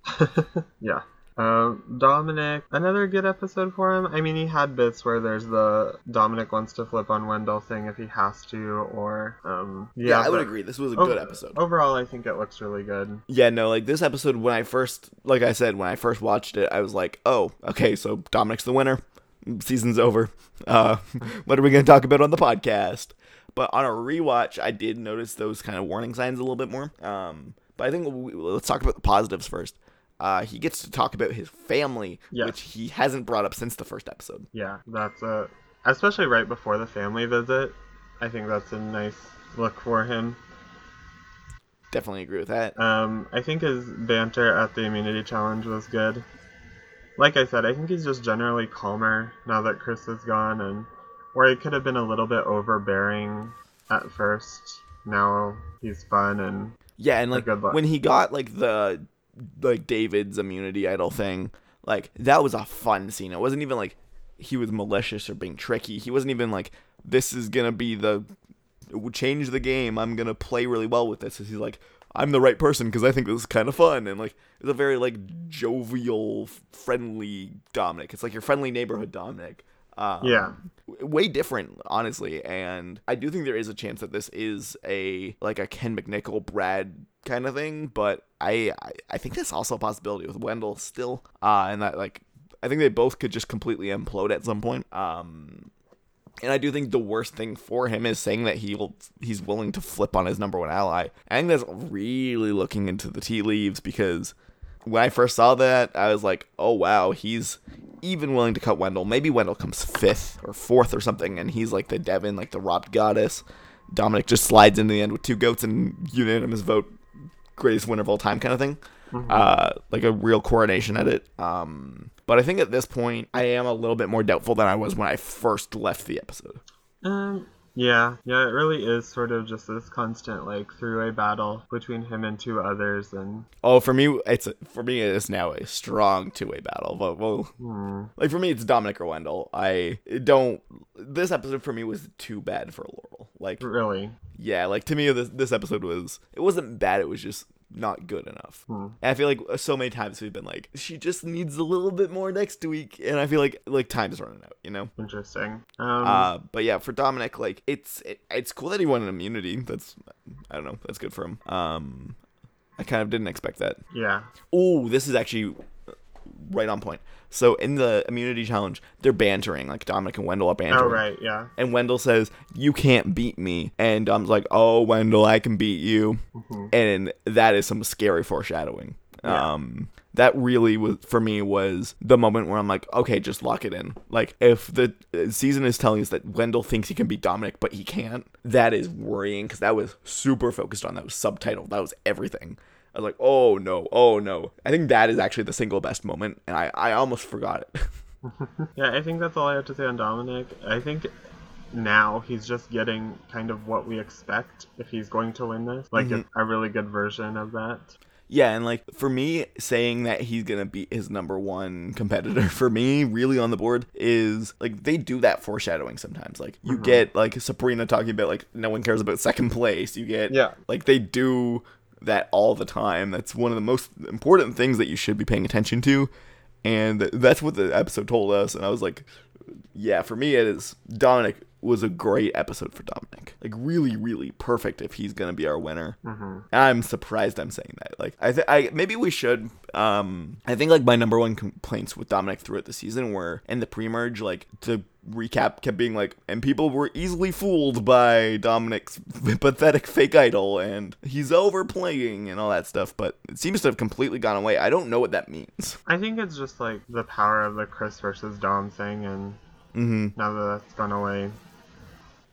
<laughs> yeah. Uh, Domenick, another good episode for him. I mean, he had bits where there's the Domenick wants to flip on Wendell thing if he has to, or um, yeah, Yeah, I would agree. This was a good episode. Overall, I think it looks really good. Yeah, no, like this episode when I first like I said, when I first watched it, I was like, Oh, okay, so Domenick's the winner. Season's over. Uh <laughs> what are we gonna talk about on the podcast? But on a rewatch, I did notice those kind of warning signs a little bit more. Um but I think we, let's talk about the positives first. Uh, he gets to talk about his family, Yeah. which he hasn't brought up since the first episode. Yeah, that's a especially right before the family visit. I think that's a nice look for him. Definitely agree with that. Um, I think his banter at the immunity challenge was good. Like I said, I think he's just generally calmer now that Chris is gone, and where he could have been a little bit overbearing at first. Now he's fun and Yeah, and like when he got like the like David's immunity idol thing, like that was a fun scene. It wasn't even like he was malicious or being tricky. He wasn't even like this is gonna be the it would change the game. I'm gonna play really well with this. He's like I'm the right person because I think this is kind of fun and like it's a very like jovial, friendly Domenick. It's like your friendly neighborhood Domenick. Um, yeah, way different honestly and i do think there is a chance that this is a like a ken mcnichol brad kind of thing but i i, I think that's also a possibility with wendell still uh and that like i think they both could just completely implode at some point um and I do think the worst thing for him is saying that he'll he's willing to flip on his number one ally. I think that's really looking into the tea leaves because when I first saw that, I was like, oh wow, he's even willing to cut Wendell. Maybe Wendell comes fifth or fourth or something, and he's like the Devon, like the robbed goddess. Domenick just slides in the end with two goats and unanimous vote, greatest winner of all time kind of thing. Uh, like a real coronation at it. Um, but I think at this point, I am a little bit more doubtful than I was when I first left the episode. um, yeah, yeah. It really is sort of just this constant like three-way battle between him and two others, and Oh, for me, it's for me it's now a strong two way battle. But well, hmm. like for me, it's Domenick or Wendell. I don't. This episode for me was too bad for Laurel. Like, really, yeah, like to me, this this episode was it wasn't bad. It was just not good enough. And I feel like so many times we've been like, she just needs a little bit more next week, and I feel like like time's running out. You know. interesting. Um, Uh, but yeah, for Domenick, like it's it, it's cool that he won an immunity. That's I don't know, that's good for him. Um, I kind of didn't expect that. yeah, Oh, this is actually right on point. So in the immunity challenge, they're bantering, like Domenick and Wendell are bantering. oh right, yeah, And Wendell says, "You can't beat me," and Dom's like, "Oh, Wendell, I can beat you," and that is some scary foreshadowing. Um, that really was for me was the moment where I'm like, okay, just lock it in. Like if the uh, season is telling us that Wendell thinks he can beat Domenick, but he can't, that is worrying because that was super focused on. That was subtitled. That was everything. I was like, oh no, oh no. I think that is actually the single best moment, and I I almost forgot it. <laughs> <laughs> yeah. I think that's all I have to say on Domenick. I think now he's just getting kind of what we expect if he's going to win this, like mm-hmm. a, a really good version of that. Yeah, and like for me, saying that he's gonna beat his number one competitor <laughs> for me, really on the board, is like they do that foreshadowing sometimes. Like you mm-hmm. get like Sabrina talking about like no one cares about second place. You get Yeah. like they do that all the time. That's one of the most important things that you should be paying attention to. and that's what the episode told us. And I was like, yeah, for me it is. Domenick was a great episode for Domenick. Like really, really perfect if he's gonna be our winner. Mm-hmm. I'm surprised I'm saying that. Like I, th- I maybe we should. Um, I think like my number one complaints with Domenick throughout the season were in the pre-merge. Like to recap, kept being like, and people were easily fooled by Domenick's pathetic fake idol, and he's overplaying and all that stuff. But it seems to have completely gone away. I don't know what that means. I think it's just like the power of the Chris versus Dom thing, and Mm-hmm. now that that's gone away.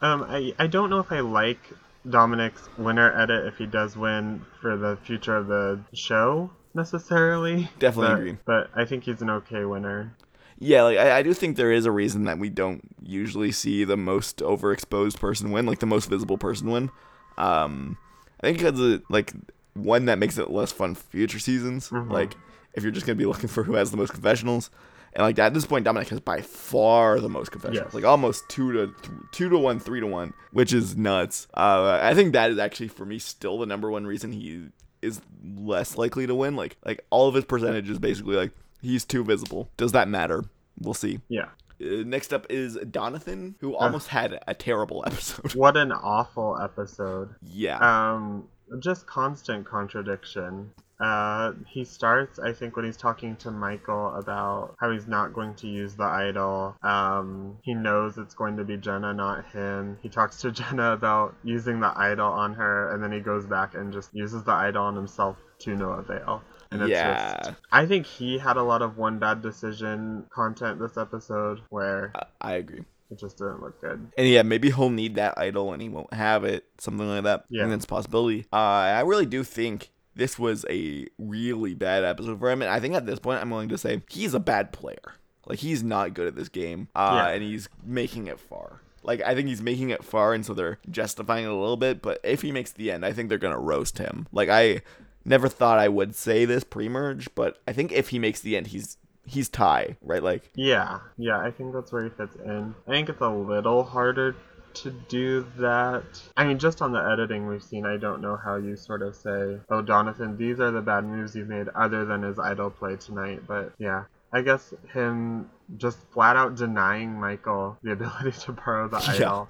Um, I, I don't know if I like Domenick's winner edit if he does win for the future of the show necessarily. Definitely but, agree. But I think he's an okay winner. Yeah, like I, I do think there is a reason that we don't usually see the most overexposed person win, like the most visible person win. Um, I think because like one that makes it less fun for future seasons. Mhm. Like if you're just gonna be looking for who has the most confessionals, and like at this point, Domenick has by far the most confessionals, Yes. like almost two to th- two to one, three to one, which is nuts. Uh, I think that is actually for me still the number one reason he is less likely to win. Like like all of his percentages basically like he's too visible. Does that matter? We'll see. Yeah. Uh, next up is Donathan, who almost had a terrible <laughs> episode. What an awful episode. yeah. Um, just constant contradiction. Uh, he starts, I think, when he's talking to Michael about how he's not going to use the idol. Um, he knows it's going to be Jenna, not him. He talks to <laughs> Jenna about using the idol on her, and then he goes back and just uses the idol on himself to no avail. And it's Yeah. just, I think he had a lot of one bad decision content this episode where I- I agree. it just didn't look good. And yeah, maybe he'll need that idol and he won't have it, something like that. Yeah. And that's a possibility. Uh, I really do think this was a really bad episode for him. And I think at this point, I'm willing to say he's a bad player. Like, he's not good at this game. Uh, Yeah. And he's making it far. Like, I think he's making it far, and so they're justifying it a little bit. But if he makes the end, I think they're going to roast him. Like, I never thought I would say this pre merge, but I think if he makes the end, he's. He's Tai, right? Like, Yeah, yeah, I think that's where he fits in. I think it's a little harder to do that. I mean, just on the editing we've seen, I don't know how you sort of say, oh, Donathan, these are the bad moves you've made, other than his idol play tonight. But yeah, I guess him just flat out denying Michael the ability <laughs> to borrow the Yeah.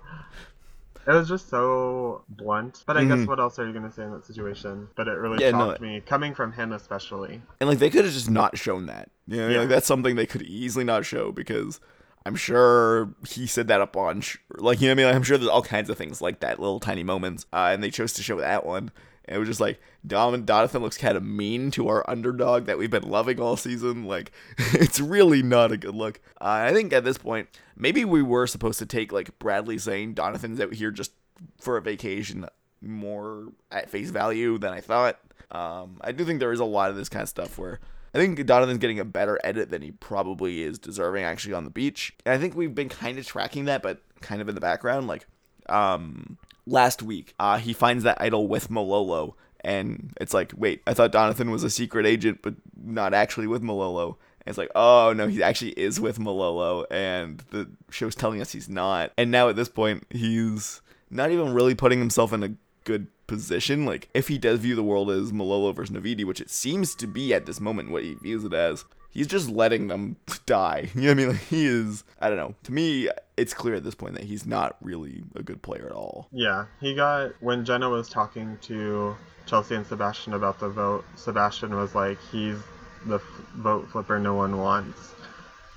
It was just so blunt. But I Mhm. guess what else are you going to say in that situation? But it really Yeah, no, shocked me, coming from him especially. And like they could have just not shown that. You know, Yeah. like that's something they could easily not show because I'm sure he said that a bunch. Like you know what I mean? Like, I'm sure there's all kinds of things like that, little tiny moments. Uh, and they chose to show that one. And it was just like Dom and Donathan looks kind of mean to our underdog that we've been loving all season. Like <laughs> it's really not a good look. Uh, I think at this point, maybe we were supposed to take like Bradley saying Donathan's out here just for a vacation more at face value than I thought. Um, I do think there is a lot of this kind of stuff where I think Donathan's getting a better edit than he probably is deserving actually on the beach. And I think we've been kind of tracking that, but kind of in the background. Like, um, last week, uh, he finds that idol with Malolo, and it's like, wait, I thought Donathan was a secret agent, but not actually with Malolo. And it's like, oh no, he actually is with Malolo, and the show's telling us he's not. And now at this point, he's not even really putting himself in a good position. Like, if he does view the world as Malolo versus Naviti, which it seems to be at this moment what he views it as, he's just letting them <laughs> die. You know what I mean? Like, he is, I don't know. To me, it's clear at this point that he's not really a good player at all. Yeah, he got when Jenna was talking to Chelsea and Sebastian about the vote. Sebastian was like, "He's the f- vote flipper no one wants,"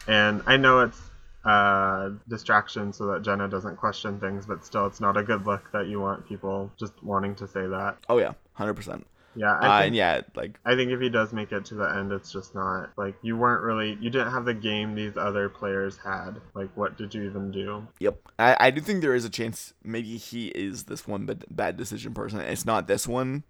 and I know it's uh, distraction so that Jenna doesn't question things, but still, it's not a good look that you want people just wanting to say that. Oh, yeah, 100%. Yeah, Uh, I think, and yeah, like, I think if he does make it to the end, it's just not like you weren't really you didn't have the game these other players had. Like, what did you even do? Yep. I, I do think there is a chance maybe he is this one bad, bad decision person. It's not this one.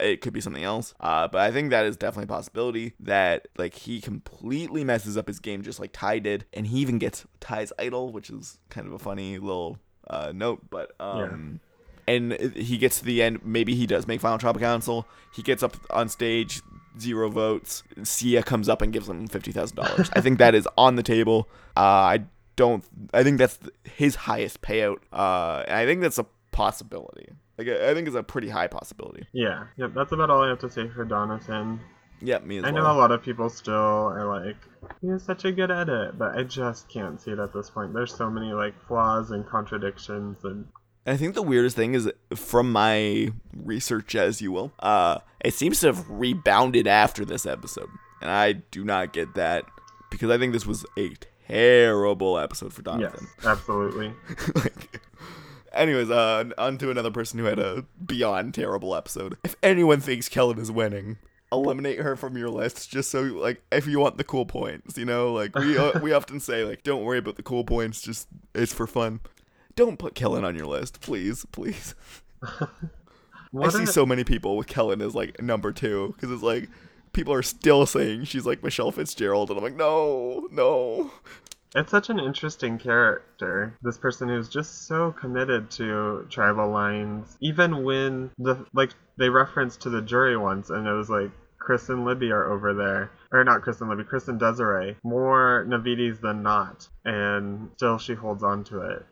It could be something else. Uh, but I think that is definitely a possibility that like he completely messes up his game just like Tai did, and he even gets Tai's idol, which is kind of a funny little uh, note. But um, and he gets to the end. Maybe he does make final tribal council. He gets up on stage, zero votes. Sia comes up and gives him fifty thousand dollars. I think that is on the table. Uh, I don't. I think that's his highest payout. Uh, I think that's a possibility. Like I think it's a pretty high possibility. Yeah, yep. That's about all I have to say for Donathan. Yeah, me as I know a lot of people still are like, he has such a good edit, but I just can't see it at this point. There's so many like flaws and contradictions and I think the weirdest thing is from my research, as you will, uh, it seems to have rebounded after this episode, and I do not get that because I think this was a terrible episode for yes, Donathan. absolutely. <laughs> like, anyways, uh, on to another person who had a beyond terrible episode. If anyone thinks Kellyn is winning, eliminate her from your list just so like if you want the cool points, you know, like we uh, we <laughs> often say like don't worry about the cool points, just it's for fun. Don't put Kellyn on your list, please, please. <laughs> I see so many people with Kellyn as like number two because it's like people are still saying she's like Michele Fitzgerald, and I'm like, no, no. It's such an interesting character. This person who's just so committed to tribal lines. Even when the like they referenced to the jury once and it was like Chris and Libby are over there. Or not Chris and Libby, Chris and Desiree. More Navitis than not. And still she holds on to it.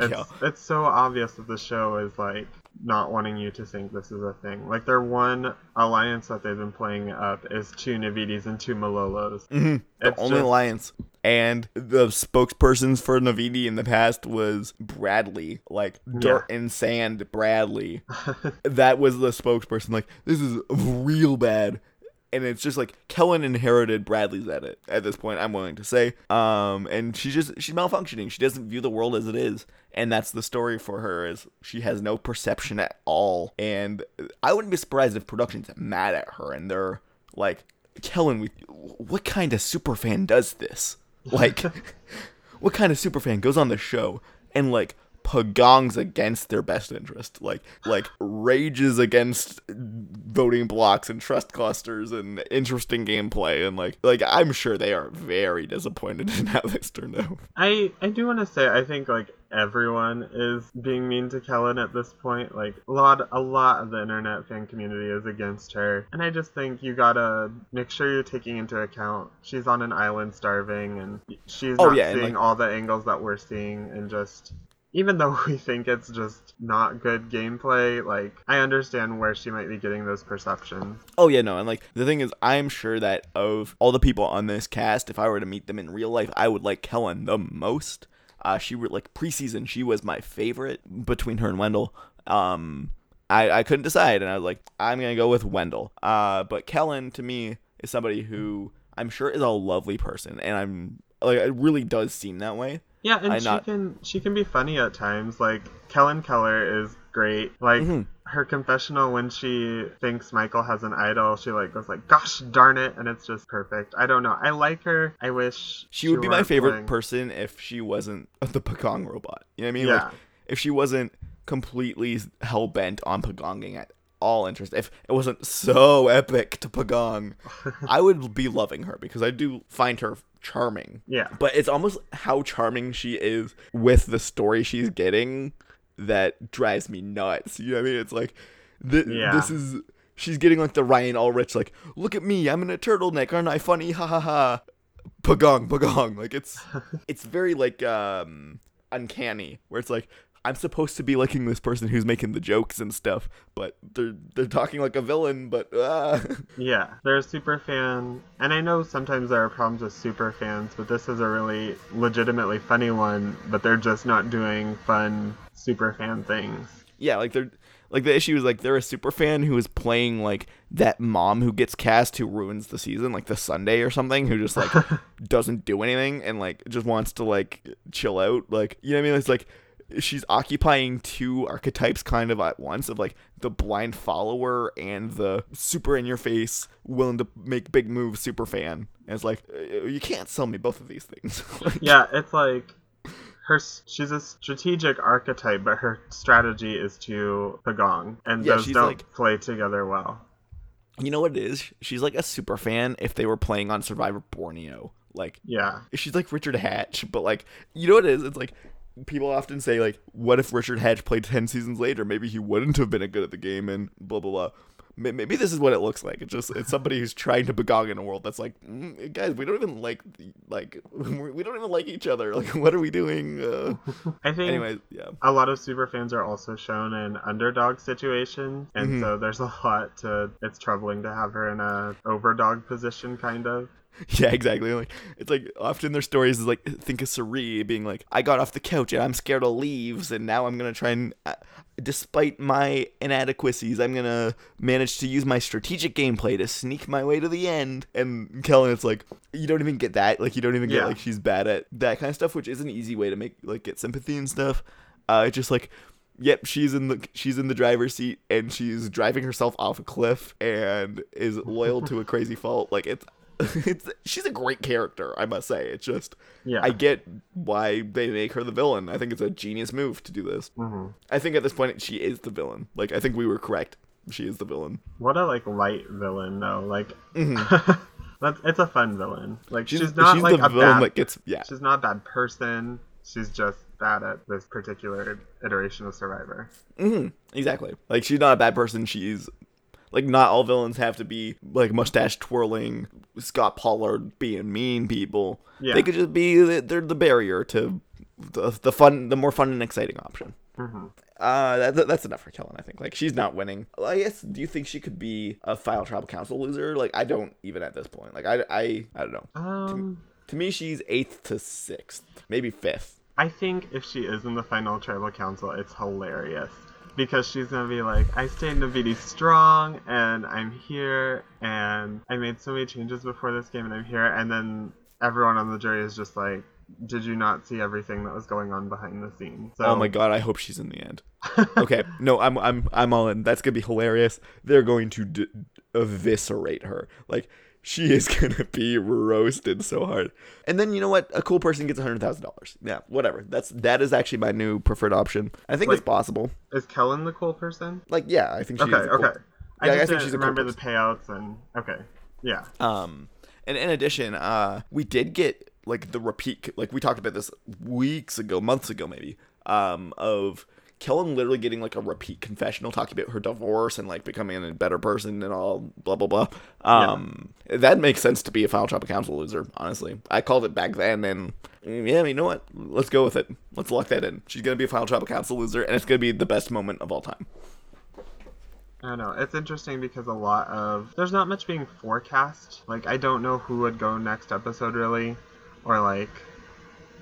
It's it's so obvious that the show is like not wanting you to think this is a thing. Like their one alliance that they've been playing up is two Navitis and two Malolos. Mm-hmm. The only just- alliance. And the spokespersons for Naviti in the past was Bradley, like dirt and sand Bradley. <laughs> that was the spokesperson. Like this is real bad, and it's just like Kellyn inherited Bradley's edit at this point. I'm willing to say, um, and she's just she's malfunctioning. She doesn't view the world as it is, and that's the story for her. Is she has no perception at all, and I wouldn't be surprised if production's mad at her and they're like, Kellyn, we, what kind of super fan does this? Like, <laughs> what kind of super fan goes on the show and like pagongs against their best interest, like like rages against voting blocks and trust clusters and interesting gameplay and like like I'm sure they are very disappointed <laughs> in how this turned out. I I do want to say I think like everyone is being mean to Kellyn at this point. Like a lot a lot of the internet fan community is against her, and I just think you gotta make sure you're taking into account she's on an island starving, and she's Oh, not yeah, seeing like- all the angles that we're seeing, and just. Even though we think it's just not good gameplay, like I understand where she might be getting those perceptions. Oh yeah, no, and like the thing is, I'm sure that of all the people on this cast, if I were to meet them in real life, I would like Kellyn the most. Uh, she were like preseason, she was my favorite between her and Wendell. Um, I I couldn't decide, and I was like, I'm gonna go with Wendell. Uh, but Kellyn to me is somebody who I'm sure is a lovely person, and I'm like it really does seem that way. Yeah, and I she not- can she can be funny at times. Like Kellyn Keller is great. Like Mm-hmm. her confessional when she thinks Michael has an idol, she like goes like, "Gosh darn it!" and it's just perfect. I don't know. I like her. I wish She would be my favorite playing- person if she wasn't <laughs> the Pagong robot. You know what I mean? Yeah. Like if she wasn't completely hell bent on Pagonging at all interest, if it wasn't so epic to Pagong, <laughs> I would be loving her because I do find her charming. Yeah. But it's almost how charming she is with the story she's getting that drives me nuts. You know what I mean? It's like th- Yeah. this is she's getting like the Ryan Ulrich like, look at me, I'm in a turtleneck, aren't I funny? Ha ha ha. Pagong, pagong. Like it's <laughs> it's very like um uncanny where it's like I'm supposed to be liking this person who's making the jokes and stuff, but they're they're talking like a villain, but ah. <laughs> Yeah, they're a super fan, and I know sometimes there are problems with super fans, but this is a really legitimately funny one. But they're just not doing fun super fan things. yeah, like they're like the issue is like they're a super fan who is playing like that mom who gets cast who ruins the season, like the Sunday or something, who just like <laughs> doesn't do anything and like just wants to like chill out. Like you know what I mean? It's like she's occupying two archetypes kind of at once of like the blind follower and the super in your face, willing to make big moves super fan. And it's like uh, you can't sell me both of these things. <laughs> Like, Yeah, it's like her. She's a strategic archetype, but her strategy is to pagong, and Yeah, those don't like- play together well. You know what it is? She's like a super fan if they were playing on Survivor Borneo. Like Yeah, she's like Richard Hatch, but like you know what it is? It's like people often say like, what if Richard Hatch played ten seasons later? Maybe he wouldn't have been a good at the game and blah blah blah. maybe this is what it looks like. It's just it's somebody who's trying to pagong in a world that's like, mm, guys, we don't even like like <laughs> we don't even like each other. Like, <laughs> what are we doing? Uh, <laughs> I think anyway, yeah. a lot of super fans are also shown in underdog situations, and Mhm. so there's a lot to. It's troubling to have her in a overdog position, kind of. <laughs> Yeah, exactly. Like it's like often their stories is like think of Sari being like, I got off the couch and I'm scared of leaves, and now I'm gonna try and, uh, despite my inadequacies, I'm gonna manage to use my strategic gameplay to sneak my way to the end. And Kellyn, it's like you don't even get that. Like you don't even get Yeah. like she's bad at that kind of stuff, which is an easy way to make like get sympathy and stuff. Uh, it's just like. Yep, she's in the she's in the driver's seat and she's driving herself off a cliff and is loyal to a crazy fault. Like it's <laughs> it's she's a great character, I must say. It's just Yeah. I get why they make her the villain. I think it's a genius move to do this. hmm I think at this point she is the villain. Like I think we were correct. She is the villain. What a like light villain though. Like, Mhm. <laughs> that's it's a fun villain. Like She's- she's, not she's like the a villain bad. that gets- yeah. She's not a bad person. She's just bad at this particular iteration of Survivor. hmm Exactly. Like she's not a bad person. She's like not all villains have to be like mustache twirling Scott Pollard being mean people. Yeah. They could just be the- they're the barrier to the, the fun, the more fun and exciting option. hmm Uh, that, that's enough for Kellyn. I think. Like she's not winning. I guess. Do you think she could be a final tribal council loser? Like I don't even at this point. Like I, I, I don't know. Um, To me, she's eighth to sixth, maybe fifth. I think if she is in the final tribal council, it's hilarious because she's gonna be like, I stayed in Naviti strong, and I'm here, and I made so many changes before this game, and I'm here, and then everyone on the jury is just like, did you not see everything that was going on behind the scenes? So, Oh my god, I hope she's in the end. okay, <laughs> no, I'm I'm I'm all in. That's gonna be hilarious. They're going to d- eviscerate her. Like she is <laughs> gonna be roasted so hard. And then you know what? A cool person gets a hundred thousand dollars. Yeah, whatever. That's that is actually my new preferred option. I think it's possible. Is Kellyn the cool person? Like yeah, I think she Okay, is. a cool- okay. I Yeah, I think she's a cool remember the payouts and okay, yeah. Um, and in addition, uh, we did get like the repeat, like we talked about this weeks ago, months ago, maybe, um, of Kellyn literally getting like a repeat confessional talking about her divorce and like becoming a better person and all blah blah blah. Um, that makes sense to be a final tribal council loser. Honestly, I called it back then, and yeah, you know what? Let's go with it. Let's lock that in. She's gonna be a final tribal council loser, and it's gonna be the best moment of all time. I don't know. It's interesting because a lot of there's not much being forecast. Like I don't know who would go next episode really, or like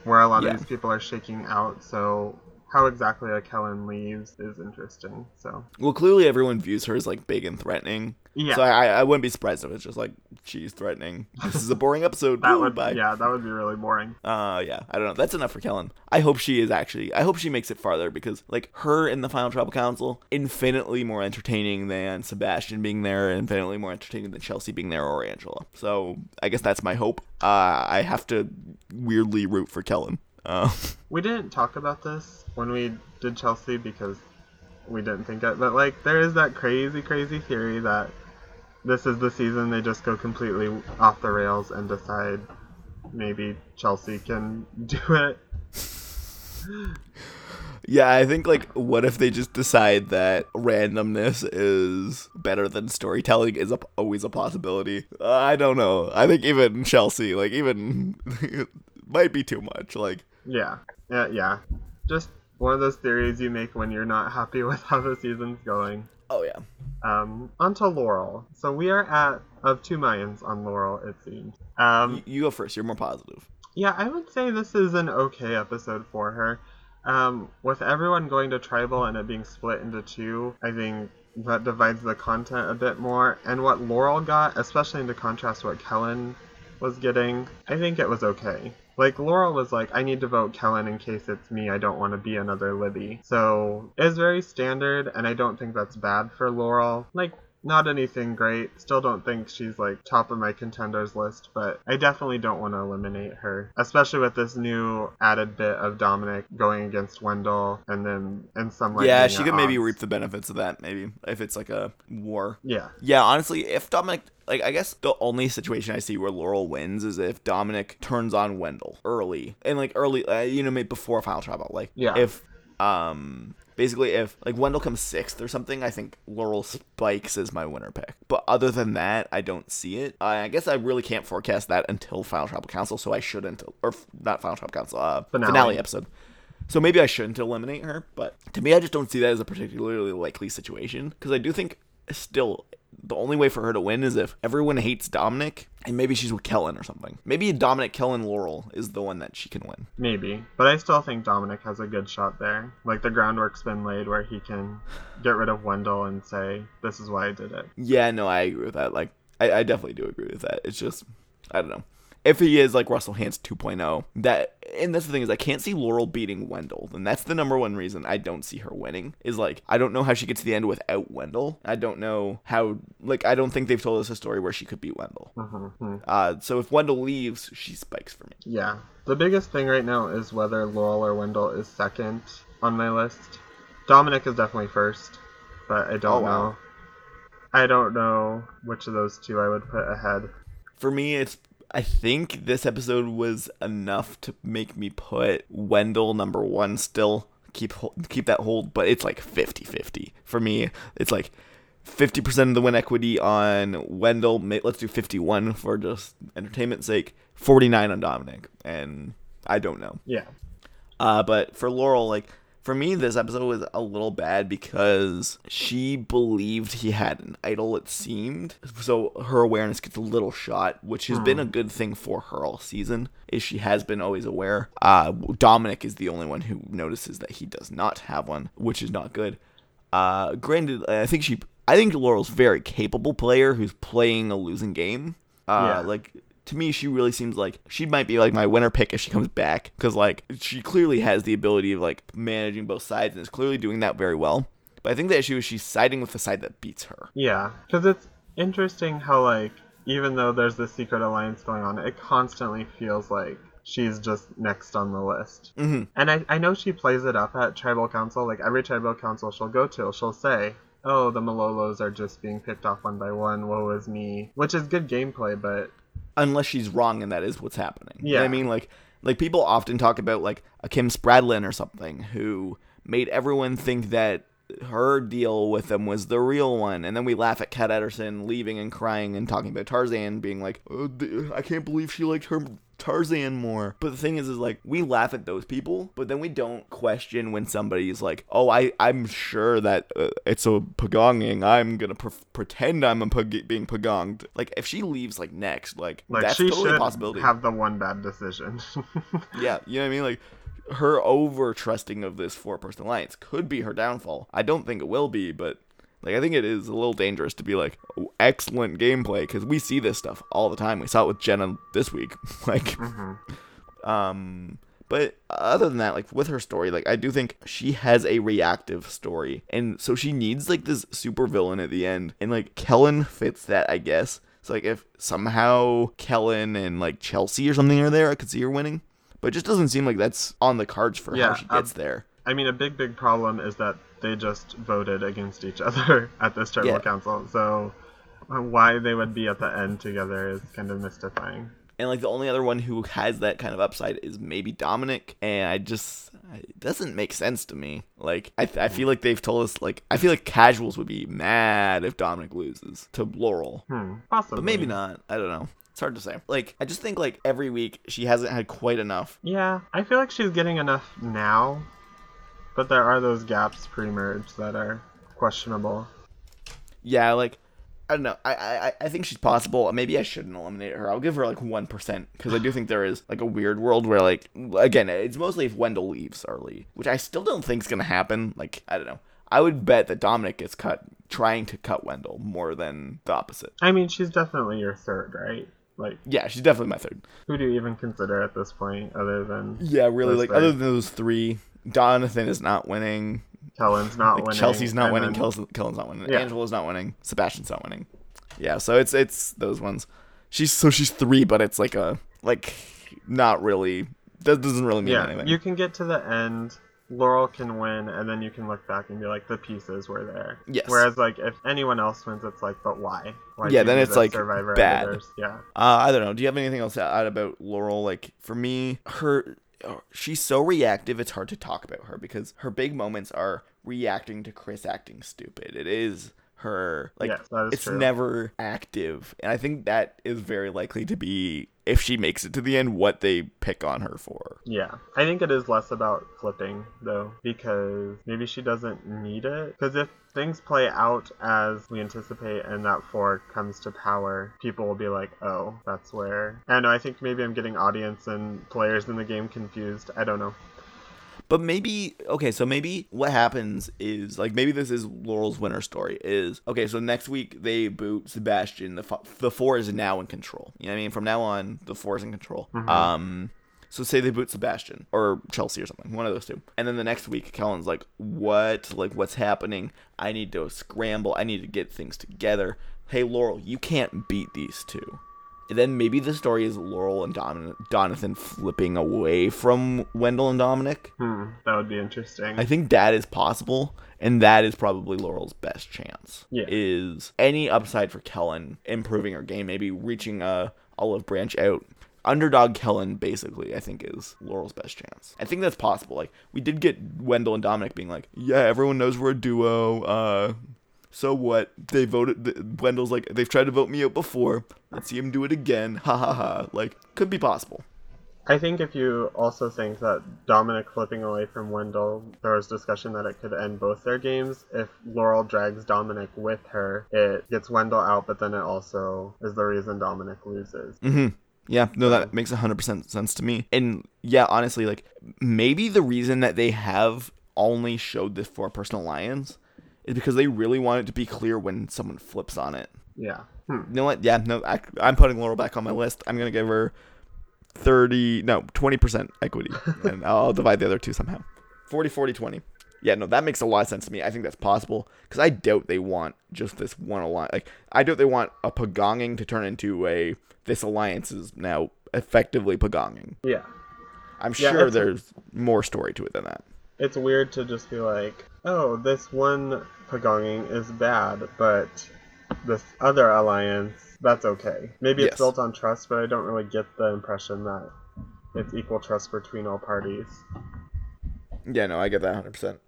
where a lot Yeah. of these people are shaking out. So how exactly a Kellyn leaves is interesting. So Well, clearly everyone views her as like big and threatening. Yeah. So I, I wouldn't be surprised if it's just like she's threatening. This is a <laughs> boring episode. that Woo, would bye. yeah, that would be really boring. Uh, yeah. I don't know. That's enough for Kellyn. I hope she is actually. I hope she makes it farther because like her in the final tribal council, infinitely more entertaining than Sebastian being there, infinitely more entertaining than Chelsea being there or Angela. So I guess that's my hope. Uh, I have to weirdly root for Kellyn. Uh, <laughs> We didn't talk about this when we did Chelsea because we didn't think it, but like there is that crazy, crazy theory that this is the season they just go completely off the rails and decide maybe Chelsea can <laughs> do it. Yeah, I think like what if they just decide that randomness is better than storytelling is a, always a possibility. Uh, I don't know. I think even Chelsea, like even <laughs> might be too much. Like Yeah, yeah, yeah. Just one of those theories you make when you're not happy <laughs> with how the season's going. oh yeah. Um, onto Laurel. So we are at of two Mayans on Laurel, it seems. Um, You, you go first. You're more positive. Yeah, I would say this is an okay episode for her. Um, with everyone going to tribal and it being split into two, I think that divides the content a bit more. And what Laurel got, especially into contrast to what Kellyn was getting, I think it was okay. Like Laurel was like, I need to vote Kellyn in case it's me. I don't want to be another Libby. So it's very standard, and I don't think that's bad for Laurel. Like not anything great. Still don't think she's like top of my contenders list, but I definitely don't want to eliminate her, especially with this new added bit of Domenick going against Wendell, and then in some like yeah, she could maybe odds. reap the benefits of that. Maybe if it's like a war. Yeah, Yeah, honestly, if Domenick, like, I guess the only situation I see where Laurel wins is if Domenick turns on Wendell early and like early, uh, you know, maybe before final tribal. Like, Yeah. if um basically if like Wendell comes sixth or something, I think Laurel spikes as my winner pick. But other than that, I don't see it. I, I guess I really can't forecast that until Final Tribal Council, so I shouldn't, or not Final Tribal Council, uh, Finale. finale episode. So maybe I shouldn't eliminate her, but to me, I just don't see that as a particularly likely situation because I do think still the only way for her to win is if everyone hates Domenick and maybe she's with Kellyn or something. Maybe Domenick, Kellyn, Laurel is the one that she can win. Maybe, but I still think Domenick has a good shot there. Like the groundwork's been laid where he can get rid of Wendell and say, "This is why I did it." Yeah, no, I agree with that. Like, I, I definitely do agree with that. It's just, I don't know. If he is like Russell Hantz 2.0, that and that's the thing is I can't see Laurel beating Wendell, and that's the number one reason I don't see her winning. Is like I don't know how she gets to the end without Wendell. I don't know how like I don't think they've told us a story where she could beat Wendell. Mm-hmm. Uh, so if Wendell leaves, she spikes for me. Yeah. The biggest thing right now is whether Laurel or Wendell is second on my list. Domenick is definitely first, but I don't Oh, wow. know. I don't know which of those two I would put ahead. For me, it's I think this episode was enough to make me put Wendell number one still keep keep that hold, but it's like 50-50. For me, it's like 50% of the win equity on Wendell. Let's do 51 for just entertainment's sake. 49 on Domenick, and I don't know. Yeah. Uh, but for Laurel, like for me, this episode was a little bad because she believed he had an idol. It seemed so her awareness gets a little shot, which has been a good thing for her all season. Is she has been always aware. Uh, Domenick is the only one who notices that he does not have one, which is not good. Uh, granted, I think she, I think Laurel's very capable player who's playing a losing game. Uh, Yeah. like to me, she really seems like she might be like my winner pick if she comes back because like she clearly has the ability of like managing both sides and is clearly doing that very well. But I think the issue is she's siding with the side that beats her. Yeah. Because it's interesting how, like, even though there's this secret alliance going on, it constantly feels like she's just next on the list. Mm-hmm. And I, I know she plays it up at tribal council. Like, every tribal council she'll go to, she'll say, Oh, the Malolos are just being picked off one by one. Woe is me. Which is good gameplay, but unless she's wrong and that is what's happening. You know what I mean, like like people often talk about like a Kim Spradlin or something who made everyone think that her deal with them was the real one, and then we laugh at Kat Edorsson leaving and crying and talking about Tarzan being like, oh, I can't believe she liked her Tarzan more. But the thing is, is like we laugh at those people, but then we don't question when somebody's like, oh, I I'm sure that uh, it's a pagonging. I'm gonna pre- pretend I'm a pag- being pagonged. Like if she leaves like next, like, like that's she totally a possibility. have the one bad decision. <laughs> Yeah, you know what I mean? Like her over trusting of this four person alliance could be her downfall. I don't think it will be, but like I think it is a little dangerous to be like "Oh, excellent gameplay because we see this stuff all the time. We saw it with Jenna this week. <laughs> like, um, but other than that, like with her story, like I do think she has a reactive story, and so she needs like this super villain at the end, and like Kellyn fits that, I guess. So like if somehow Kellyn and like Chelsea or something are there, I could see her winning. But it just doesn't seem like that's on the cards for Yeah, how she gets um, there. I mean, a big, big problem is that they just voted against each <laughs> other at this tribal Yeah. council. So uh, why they would be at the end together is kind of mystifying. And like the only other one who has that kind of upside is maybe Domenick, and I just it doesn't make sense to me. Like I, I feel like they've told us like I feel like casuals would be mad if Domenick loses to Laurel, Hmm, possibly. but maybe not. I don't know. It's hard to say. Like I just think like every week she hasn't had quite enough. Yeah, I feel like she's getting enough now, but there are those gaps pre-merge that are questionable. Yeah, like I don't know. I I I think she's possible. Maybe I shouldn't eliminate her. I'll give her like one percent because I do think there is like a weird world where like again it's mostly if Wendell leaves early, which I still don't think is gonna happen. Like I don't know. I would bet that Domenick gets cut trying to cut Wendell more than the opposite. I mean, she's definitely your third, right? Like, Yeah, she's definitely my third. who do you even consider at this point other than Yeah, really. Like three. other than those three, Donathan is not winning. Kellyn's not Like winning? Chelsea's not winning. then- Kellyn's, Kellyn's not winning. Yeah. Angela's not winning. Sebastian's not winning. Yeah, so it's it's those ones. She's so she's three, but it's like a like not really. That doesn't really mean anything. Yeah, anything. you can get to the end. Laurel can win, and then you can look back and be like, the pieces were there. Yes. Whereas, like, if anyone else wins, it's like, but why? Why Yeah, then it's, like, Survivor bad. editors? Yeah. Uh, I don't know. Do you have anything else to add about Laurel? Like for me, her she's so reactive. It's hard to talk about her because her big moments are reacting to Chris acting stupid. It is her like Yes, it's true. never active. And I think that is very likely to be if she makes it to the end what they pick on her for. Yeah, I think it is less about flipping though, because maybe she doesn't need it. Because if things play out as we anticipate and that four comes to power, people will be like, "Oh, that's where." I know. I think maybe I'm getting audience and players in the game confused. I don't know. But maybe okay, so maybe what happens is like maybe this is Laurel's winner story is okay. So next week they boot Sebastian. The fo- the four is now in control. You know what I mean? From now on, the four is in control. Um, so say they boot Sebastian or Chelsea or something, one of those two. And then the next week, Kellyn's like, "What? Like, what's happening? I need to scramble. I need to get things together." Hey, Laurel, you can't beat these two. Then maybe the story is Laurel and Domin- Donathan flipping away from Wendell and Domenick. Hmm, that would be interesting. I think that is possible, and that is probably Laurel's best chance. Yeah. Is any upside for Kellyn improving her game, maybe reaching a olive branch out. Underdog Kellyn, basically, I think is Laurel's best chance. I think that's possible. Like we did get Wendell and Domenick being like, "Yeah, everyone knows we're a duo." Uh, so what? They voted. The, Wendell's like, "They've tried to vote me out before. Let's see him do it again." Ha ha ha! Like, could be possible. I think if you also think that Domenick flipping away from Wendell, there was discussion that it could end both their games. If Laurel drags Domenick with her, it gets Wendell out, but then it also is the reason Domenick loses. Mm-hmm. Yeah, no, that makes 100% sense to me. And yeah, honestly, like maybe the reason that they have only showed this for personal alliance is because they really want it to be clear when someone flips on it. Yeah. Hmm. You know what? Yeah, no, I, I'm putting Laurel back on my list. I'm going to give her 30, no, 20% equity. <laughs> and I'll divide the other two somehow. 40, 40, 20. Yeah, no, that makes a lot of sense to me. I think that's possible because I doubt they want just this one alliance. Like, I doubt they want a pagonging to turn into a this alliance is now effectively pagonging. Yeah. I'm Yeah, sure there's more story to it than that. It's weird to just be like, oh, this one Pagonging is bad, but this other alliance, that's okay. Maybe it's Yes. built on trust, but I don't really get the impression that it's equal trust between all parties. Yeah, no, I get that 100%.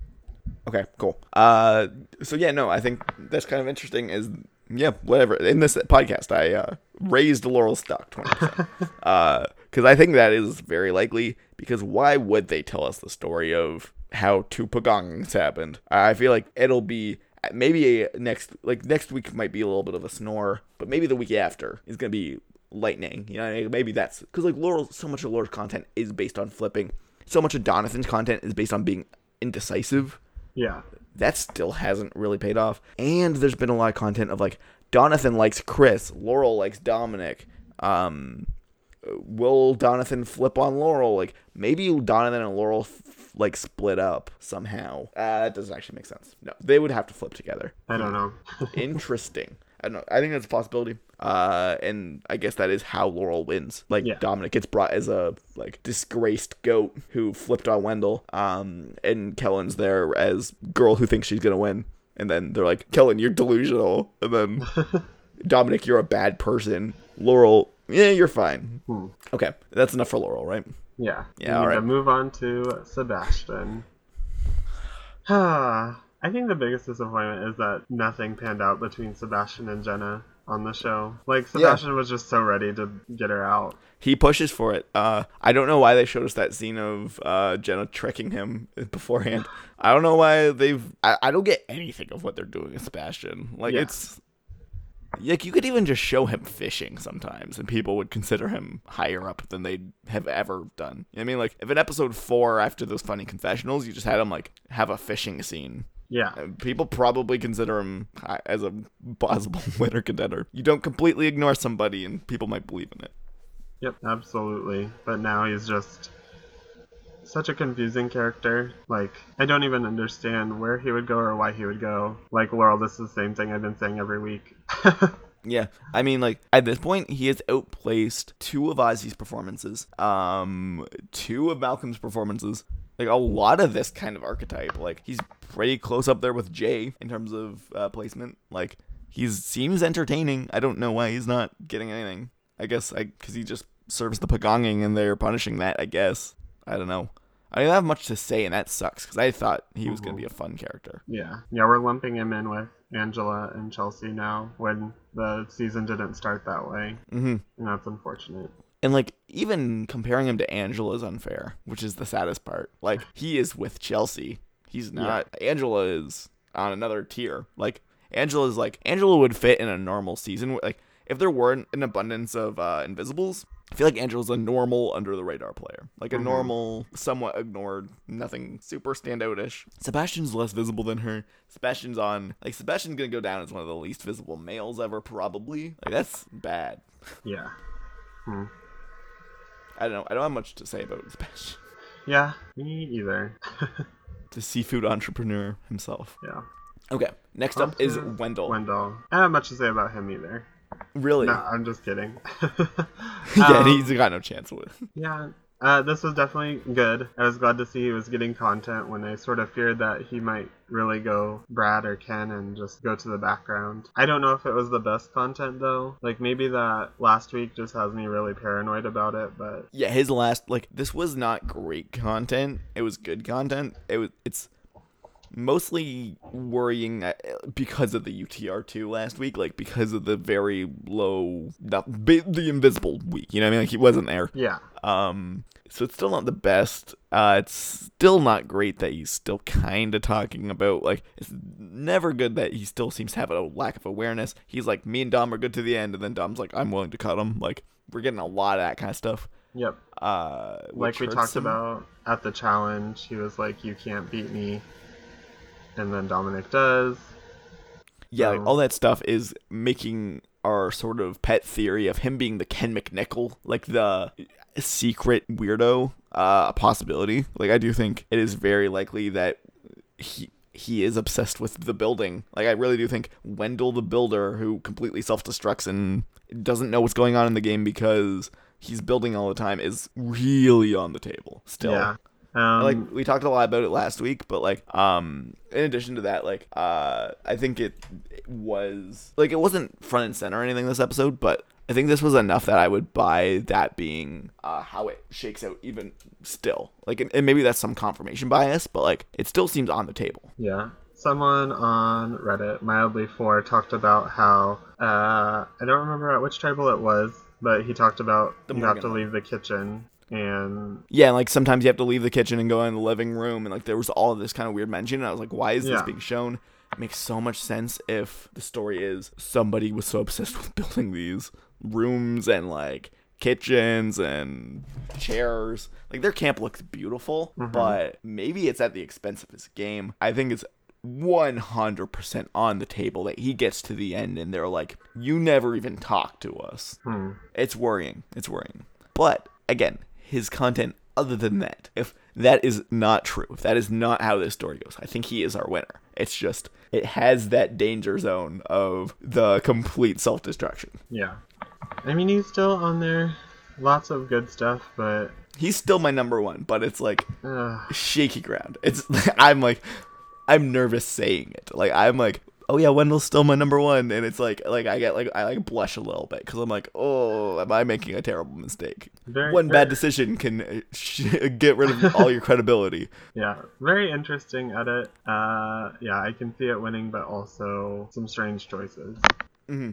Okay, cool. Uh, so yeah, no, I think that's kind of interesting. Is yeah, whatever. In this podcast, I uh, raised Laurel stock 20%. <laughs> uh, because I think that is very likely. Because why would they tell us the story of how two pagongs happened? I feel like it'll be maybe a next like next week might be a little bit of a snore, but maybe the week after is gonna be lightning. You know, maybe that's because like Laurel, so much of Laurel's content is based on flipping. So much of Donathan's content is based on being indecisive Yeah. that still hasn't really paid off. And there's been a lot of content of like Donathan likes Chris, Laurel likes Domenick. Um, will Donathan flip on Laurel? Like maybe Donathan and Laurel f- like split up somehow. Uh, that doesn't actually make sense. No, they would have to flip together. I don't know. <laughs> Interesting. I don't know. I think that's a possibility. Uh, and I guess that is how Laurel wins. Like Yeah. Domenick gets brought as a like disgraced goat who flipped on Wendell. Um, and Kellyn's there as girl who thinks she's gonna win. And then they're like, Kellyn, you're delusional. And then <laughs> Domenick, you're a bad person. Laurel, yeah, you're fine. Hmm. Okay, that's enough for Laurel, right? Yeah. Yeah, all right. move on to Sebastian. <sighs> I think the biggest disappointment is that nothing panned out between Sebastian and Jenna on the show. Like Sebastian was just so ready to get her out. He pushes for it. Uh, I don't know why they showed us that scene of uh, Jenna tricking him <laughs> beforehand. I don't know why they've. I, I don't get anything of what they're doing with Sebastian. Like Yeah. it's like you could even just show him fishing sometimes, and people would consider him higher up than they have ever done. You know I mean, like if in episode four after those funny confessionals, you just had him like have a fishing scene. Yeah. Uh, People probably consider him as a possible <laughs> winner contender. You don't completely ignore somebody, and people might believe in it. Yep, absolutely. But now he's just such a confusing character. Like, I don't even understand where he would go or why he would go. Like, Laurel, this is the same thing I've been saying every week. <laughs> Yeah, I mean, like at this point, he has outplaced two of Ozzy's performances, um, two of Malcolm's performances. Like a lot of this kind of archetype, like he's pretty close up there with Jay in terms of uh, placement. Like he seems entertaining. I don't know why he's not getting anything. I guess I because he just serves the pagonging and they're punishing that. I guess I don't know. I don't have much to say, and that sucks because I thought he was gonna be a fun character. Yeah. Yeah, we're lumping him in with Angela and Chelsea now when the season didn't start that way. Mm-hmm. And that's unfortunate. And like even comparing him to Angela is unfair, which is the saddest part. Like he is with Chelsea. He's not. Angela is on another tier. Like Angela is like Angela would fit in a normal season. Like if there weren't an abundance of uh, Invisibles, I feel like Angela's a normal under the radar player. Like a normal, somewhat ignored, nothing super standoutish. Sebastian's less visible than her. Sebastian's on like Sebastian's gonna go down as one of the least visible males ever, probably. Like that's bad. Yeah. Hmm. I don't know. I don't have much to say about Sebastian. Yeah, me either. <laughs> The seafood entrepreneur himself. yeah. Okay, next up is Wendell. Wendell. I don't have much to say about him either. Really? No, I'm just kidding. <laughs> <laughs> yeah, Um, he's got no chance with. Yeah, uh, this was definitely good. I was glad to see he was getting content when I sort of feared that he might really go Brad or Ken and just go to the background. I don't know if it was the best content though. Like maybe that last week just has me really paranoid about it, but Yeah, his last like this was not great content. It was good content. It was it's mostly worrying uh, because of the UTR2 last week, like because of the very low not, the invisible week. You know what I mean? Like he wasn't there. yeah. Um, so it's still not the best. Uh, it's still not great that he's still kind of talking about like it's never good that he still seems to have a lack of awareness. He's like me and Dom are good to the end, and then Dom's like I'm willing to cut him. Like we're getting a lot of that kind of stuff. Yep. Uh, Like we talked him. about at the challenge, he was like, "You can't beat me," and then Domenick does. Yeah, So- all that stuff is making our sort of pet theory of him being the Ken McNickle, like the secret weirdo, uh, a possibility. Like I do think it is very likely that he he is obsessed with the building. Like I really do think Wendell the builder, who completely self destructs and doesn't know what's going on in the game because he's building all the time, is really on the table still Yeah. Um, like we talked a lot about it last week but like um in addition to that like uh i think it, it was like it wasn't front and center or anything this episode but i think this was enough that i would buy that being uh how it shakes out even still. Like and, and maybe that's some confirmation bias but like it still seems on the table. Yeah. Someone on Reddit, mildly4, talked about how uh, I don't remember at which tribal it was, but he talked about The you have to leave the kitchen and yeah and, like sometimes you have to leave the kitchen and go in the living room and like there was all of this kind of weird mention and i was like why is this being shown? It makes so much sense if the story is somebody was so obsessed <laughs> with building these rooms and like kitchens and chairs. Like their camp looks beautiful mm-hmm. but maybe it's at the expense of his game. I think it's 100% on the table that he gets to the end and they're like you never even talked to us. Hmm. It's worrying. It's worrying. But again, his content other than that, if that is not true, if that is not how this story goes, I think he is our winner. It's just it has that danger zone of the complete self-destruction. yeah. I mean, he's still on there. Lots of good stuff, but He's still my number 1, but it's like uh, shaky ground. It's <laughs> I'm like I'm nervous saying it. Like I'm like Oh yeah, Wendell's still my number one, and it's like, like I get like I like blush a little bit because I'm like, oh, am I making a terrible mistake? Very- One very- bad decision can uh, sh- <laughs> get rid of all your credibility. <laughs> yeah, very interesting edit. Uh, yeah, I can see it winning, but also some strange choices.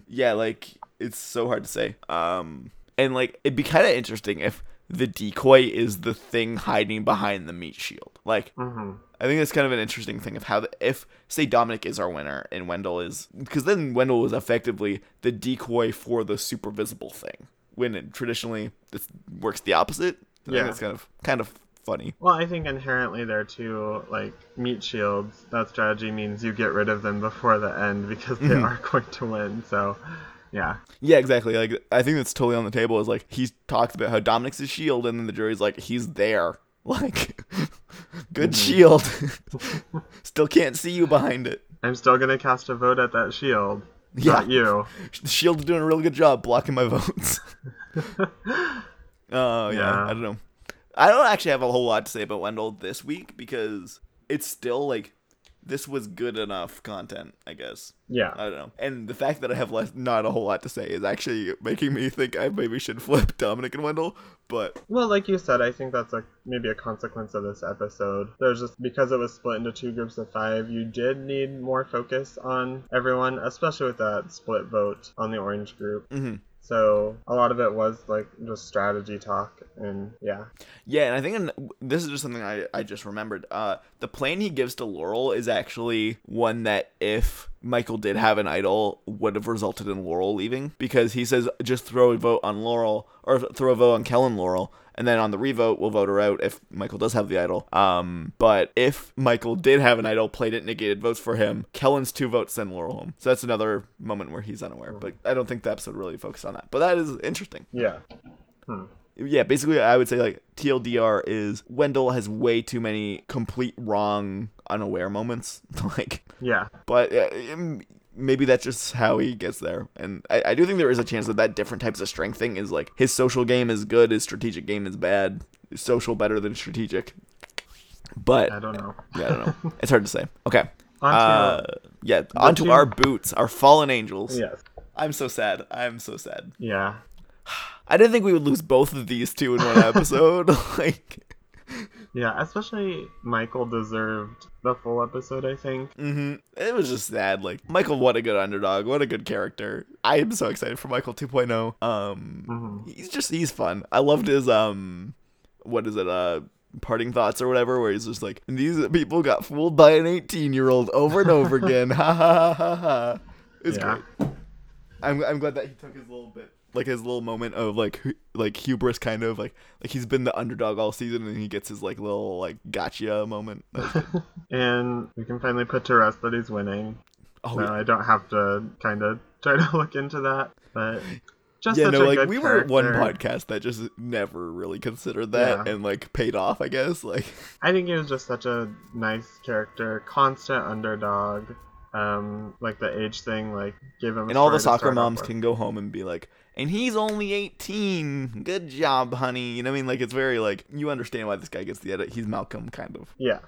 Yeah, like it's so hard to say. Um, and like it'd be kind of interesting if the decoy is the thing hiding behind the meat shield. Like, mm-hmm. I think that's kind of an interesting thing of how the, if say Domenick is our winner and Wendell is because then Wendell is effectively the decoy for the super visible thing. When it, traditionally this works the opposite. I Yeah. that's kind of kind of funny. Well, I think inherently there too, like meat shields. That strategy means you get rid of them before the end because they mm-hmm. are <laughs> going to win. So, yeah, Yeah, exactly. Like I think that's totally on the table. Is like he talks about how Domenick's his shield, and then the jury's like he's there. <laughs> Like, good mhm. shield. <laughs> Still can't see you behind it. I'm still gonna cast a vote at that shield. Yeah. Not you. <laughs> The shield's doing a really good job blocking my votes. Oh yeah, Yeah. I don't know. I don't actually have a whole lot to say about Wendell this week because it's still like this was good enough content, I guess. Yeah. I don't know. And the fact that I have less, not a whole lot to say is actually making me think I maybe should flip <laughs> Domenick and Wendell. But Well, like you said, I think that's a maybe a consequence of this episode. There's just because it was split into two groups of five, you did need more focus on everyone, especially with that split vote on the orange group. Mm-hmm. So a lot of it was like just strategy talk, and yeah, yeah, and I think in, this is just something I, I just remembered. Uh, the plan he gives to Laurel is actually one that if Michael did have an idol would have resulted in Laurel leaving because he says just throw a vote on Laurel or throw a vote on Kellyn Laurel and then on the revote we'll vote her out if Michael does have the idol. Um, but if Michael did have an idol, played it, negated votes for him, Kellyn's two votes send Laurel home. So that's another moment where he's unaware. But I don't think the episode really focused on that. But that is interesting. yeah, Yeah, basically, I would say like TLDR is Wendell has way too many complete wrong, unaware moments. <laughs> like, yeah, but uh, um, maybe that's just how he gets there. And I, I do think there is a chance that that different types of strength thing is like his social game is good, his strategic game is bad, his social better than strategic. But I don't know. yeah, I don't know. <laughs> It's hard to say. Okay. Onto- Uh, yeah, onto our boots, our fallen angels. Yes, I'm so sad. I'm so sad. yeah, <sighs> I didn't think we would lose both of these two in one episode. <laughs> like, yeah. Especially Michael deserved the full episode. I think. hmm it was just sad. Like, Michael, what a good underdog. What a good character. I am so excited for Michael 2.0. Um, Mhm. he's just he's fun. I loved his um, what is it? Uh, parting thoughts or whatever, where he's just like, these people got fooled by an 18 year old over and over <laughs> again. ha ha ha ha ha. It's Yeah. great. I'm I'm glad that he took his little bit, like his little moment of like hu- like hubris, kind of like like he's been the underdog all season, and he gets his like little like gotcha moment. That was good. <laughs> And we can finally put to rest that he's winning. Oh no, yeah. I don't have to kind of <laughs> try to look into that, but just yeah, such no, a like we were one podcast that just never really considered that Yeah. and like paid off. I guess like <laughs> I think he was just such a nice character, constant underdog. Um, like the age thing, like gave him. a and all the soccer moms can go home and be like, and he's only 18. Good job, honey. You know what I mean? Like, it's very, like, you understand why this guy gets the edit. He's Malcolm, kind of. Yeah,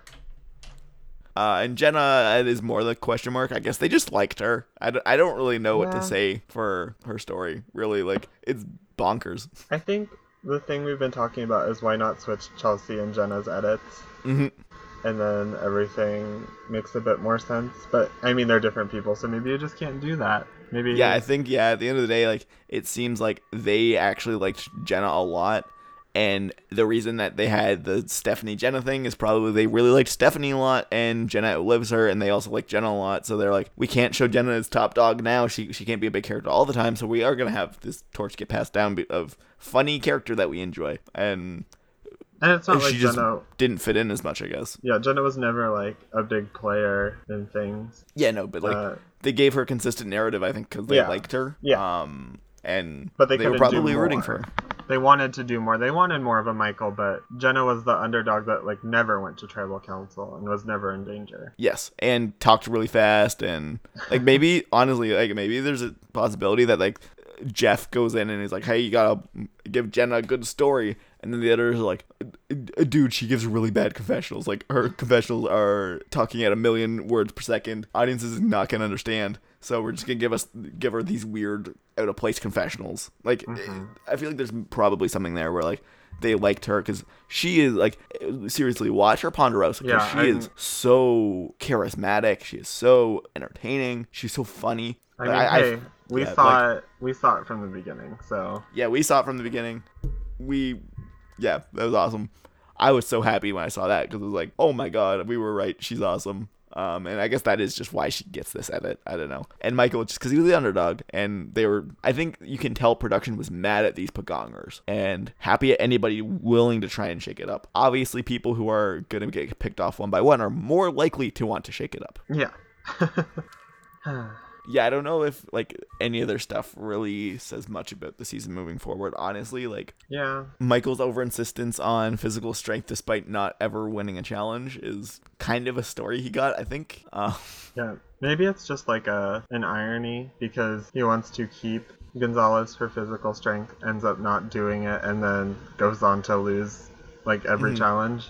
Uh, and Jenna is more the question mark. I guess they just liked her. I, d- I don't really know what to say for her story. Really, like, it's bonkers. I think the thing we've been talking about is why not switch Chelsea and Jenna's edits, hmm and then everything makes a bit more sense. But I mean, they're different people, so maybe you just can't do that. Maybe Yeah, I think, yeah, at the end of the day, like, it seems like they actually liked Jenna a lot. And the reason that they had the Stephanie Jenna thing is probably they really liked Stephanie a lot, and Jenna outlives her, and they also like Jenna a lot. So they're like, we can't show Jenna as top dog now. She she can't be a big character all the time. So we are gonna have this torch get passed down of funny character that we enjoy, and and it's not she like just Jenna. didn't fit in as much, I guess. Yeah, Jenna was never like a big player in things. Yeah, no, but like Uh, they gave her consistent narrative, I think, because they Yeah. liked her. Yeah. Um, and But they they were probably rooting for her. They wanted to do more. They wanted more of a Michael, but Jenna was the underdog that like never went to tribal council and was never in danger. Yes, and talked really fast, and like maybe <laughs> honestly, like maybe there's a possibility that like Jeff goes in and he's like, "Hey, you gotta give Jenna a good story," and then the others are like, "Dude, she gives really bad confessionals. Like her confessionals are talking at a million words per second. Audiences is not gonna understand." So we're just gonna give us give her these weird out of place confessionals. Like mm-hmm. I feel like there's probably something there where like they liked her because she is like seriously watch her Ponderosa because Yeah, she I'm- is so charismatic. She is so entertaining. She's so funny. I mean, Like, hey, we yeah, saw like- it. We saw it from the beginning. So yeah, we saw it from the beginning. We, yeah, that was awesome. I was so happy when I saw that because it was like, oh my god, we were right. She's awesome. Um, and I guess that is just why she gets this edit. I don't know. And Michael, just because he was the underdog, and they were, I think you can tell production was mad at these Pagongers and happy at anybody willing to try and shake it up. Obviously, people who are going to get picked off one by one are more likely to want to shake it up. yeah. <laughs> <sighs> <sighs> yeah, I don't know if like any of their stuff really says much about the season moving forward. Honestly, like yeah. Michael's over insistence on physical strength despite not ever winning a challenge is kind of a story he got, I think. Uh, <laughs> Yeah. Maybe it's just like a an irony because he wants to keep Gonzalez for physical strength, ends up not doing it, and then goes on to lose like every Mhm. challenge.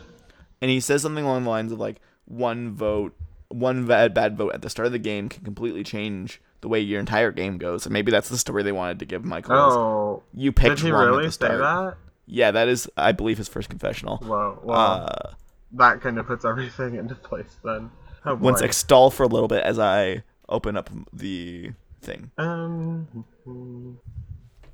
and he says something along the lines of like one vote one bad bad vote at the start of the game can completely change the way your entire game goes. And maybe that's the story they wanted to give Michael. Oh, you picked did he really say start. that? Yeah, that is, I believe, his first confessional. Whoa, well, Uh, that kind of puts everything into place then. Oh sec, stall for a little bit as I open up the thing. Um,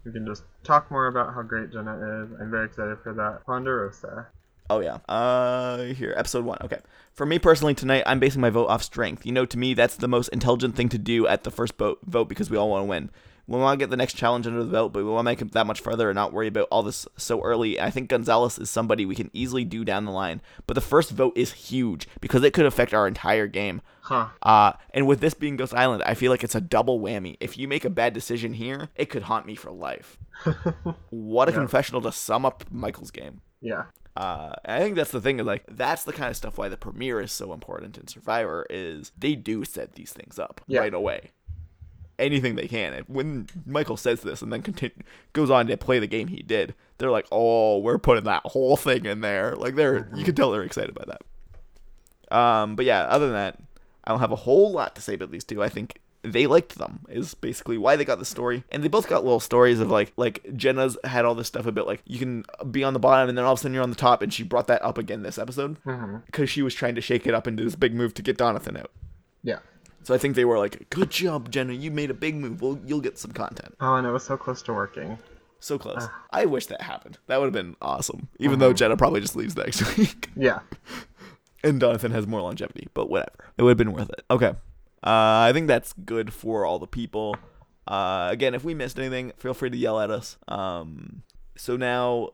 we can just talk more about how great Jenna is. I'm very excited for that. Ponderosa. Oh yeah. Uh, here, episode one. Okay. For me personally, tonight I'm basing my vote off strength. You know, to me, that's the most intelligent thing to do at the first vote, vote because we all want to win. We want to get the next challenge under the belt, but we want to make it that much further and not worry about all this so early. I think Gonzalez is somebody we can easily do down the line. But the first vote is huge because it could affect our entire game. Huh. Uh, and with this being Ghost Island, I feel like it's a double whammy. If you make a bad decision here, it could haunt me for life. <laughs> what a confessional to sum up Michael's game. Yeah. Uh, I think that's the thing. Like that's the kind of stuff why the premiere is so important in Survivor is they do set these things up Yeah. right away. Anything they can. When Michael says this and then continue, goes on to play the game he did, they're like, "Oh, we're putting that whole thing in there." Like they're you can tell they're excited by that. Um, but yeah, other than that, I don't have a whole lot to say about these two. I think they liked them is basically why they got the story, and they both got little stories of like like Jenna's had all this stuff about like you can be on the bottom and then all of a sudden you're on the top, and she brought that up again this episode mm-hmm. because she was trying to shake it up into this big move to get Donathan out. Yeah. So I think they were like, "Good job, Jenna. You made a big move. Well, you'll get some content." Oh, and it was so close to working. So close. I wish that happened. That would have been awesome. Even though mm-hmm. Jenna probably just leaves next <laughs> week. Yeah. and Donathan has more longevity, but whatever. It would have been worth it. Okay. Uh, I think that's good for all the people. Uh, again, if we missed anything, feel free to yell at us. Um, so now,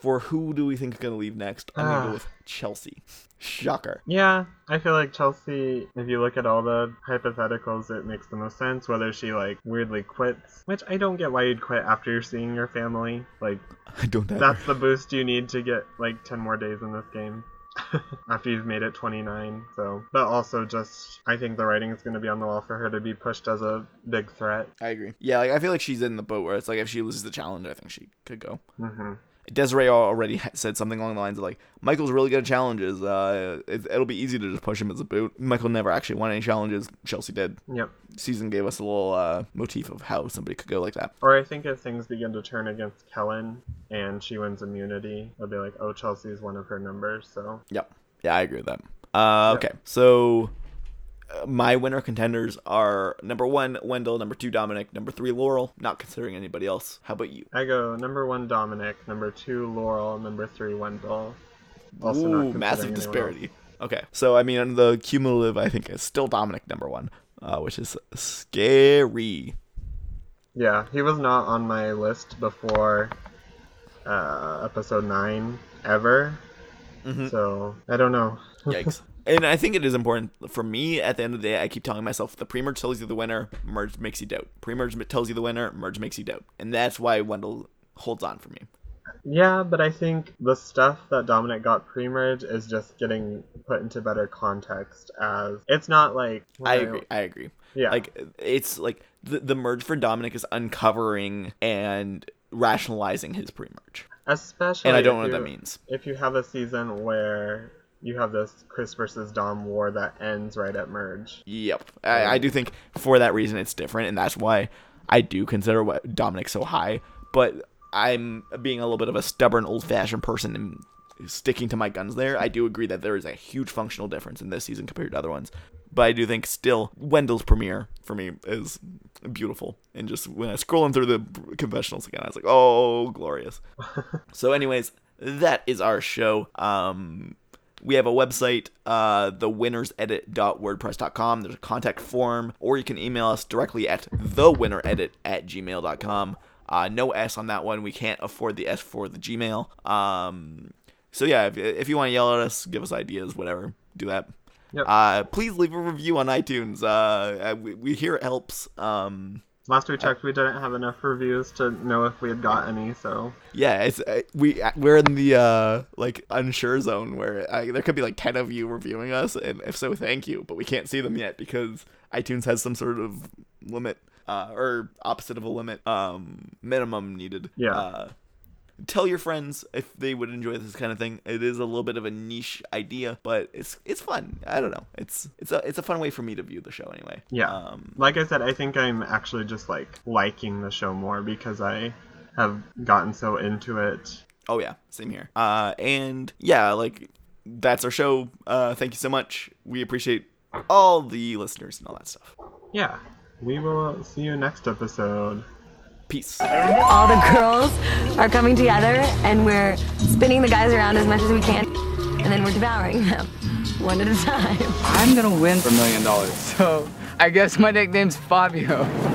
for who do we think is going to leave next? I'm going to go with Chelsea. Shocker. Yeah, I feel like Chelsea, if you look at all the hypotheticals, it makes the most sense. Whether she, like, weirdly quits, which I don't get why you'd quit after you're seeing your family. Like, <laughs> I don't that's the boost you need to get, like, 10 more days in this game. <laughs> after you've made it 29, so. But also, just, I think the writing is going to be on the wall for her to be pushed as a big threat. I agree. Yeah, like I feel like she's in the boat where it's like if she loses the challenge, I think she could go. hmm Desiree already said something along the lines of like Michael's really good at challenges. Uh, it, it'll be easy to just push him as a boot. Michael never actually won any challenges. Chelsea did. Yep. Season gave us a little uh, motif of how somebody could go like that. Or I think if things begin to turn against Kellyn and she wins immunity, they'll be like, oh, Chelsea's one of her numbers, so. Yep. Yeah, I agree with that. Uh, okay, so my winner contenders are number one Wendell, number two Domenick, number three Laurel. Not considering anybody else. How about you? I go number one Domenick, number two Laurel, number three Wendell. Also Ooh, massive disparity. Okay, so I mean, the cumulative, I think, is still Domenick number one, uh, which is scary. Yeah, he was not on my list before uh, episode nine ever. Mm-hmm. So I don't know. <laughs> Yikes. And I think it is important for me at the end of the day, I keep telling myself the pre merge tells you the winner, merge makes you doubt. Pre merge tells you the winner, merge makes you doubt. And that's why Wendell holds on for me. Yeah, but I think the stuff that Domenick got pre-merge is just getting put into better context as it's not like I agree. I agree. Yeah. Like it's like the the merge for Domenick is uncovering and rationalizing his pre merge. Especially And I don't know what that means. If you have a season where you have this Chris versus Dom war that ends right at merge. Yep. I, I do think for that reason it's different, and that's why I do consider what Domenick so high. But I'm being a little bit of a stubborn, old fashioned person and sticking to my guns there. I do agree that there is a huge functional difference in this season compared to other ones. But I do think still Wendell's premiere for me is beautiful. And just when I scrolling through the confessionals again, I was like, oh, glorious. <laughs> so, anyways, that is our show. Um, we have a website, uh, thewinnersedit.wordpress.com. There's a contact form, or you can email us directly at thewinneredit at gmail.com. Uh, no S on that one. We can't afford the S for the Gmail. Um, so yeah, if, if you want to yell at us, give us ideas, whatever, do that. Yep. Uh, please leave a review on iTunes. Uh, we, we hear it helps. Um, Last we checked, we didn't have enough reviews to know if we had got any, so yeah, it's uh, we we're in the uh like unsure zone where I, there could be like ten of you reviewing us, and if so, thank you. But we can't see them yet because iTunes has some sort of limit, uh, or opposite of a limit, um, minimum needed. Yeah. Uh, tell your friends if they would enjoy this kind of thing. It is a little bit of a niche idea, but it's it's fun. I don't know. It's it's a it's a fun way for me to view the show anyway. Yeah. Um, like I said, I think I'm actually just like liking the show more because I have gotten so into it. Oh yeah, same here. Uh, and yeah, like that's our show. Uh, thank you so much. We appreciate all the listeners and all that stuff. Yeah. We will see you next episode. Peace. All the girls are coming together and we're spinning the guys around as much as we can and then we're devouring them <laughs> one at a time. I'm gonna win for a million dollars, so I guess my nickname's Fabio.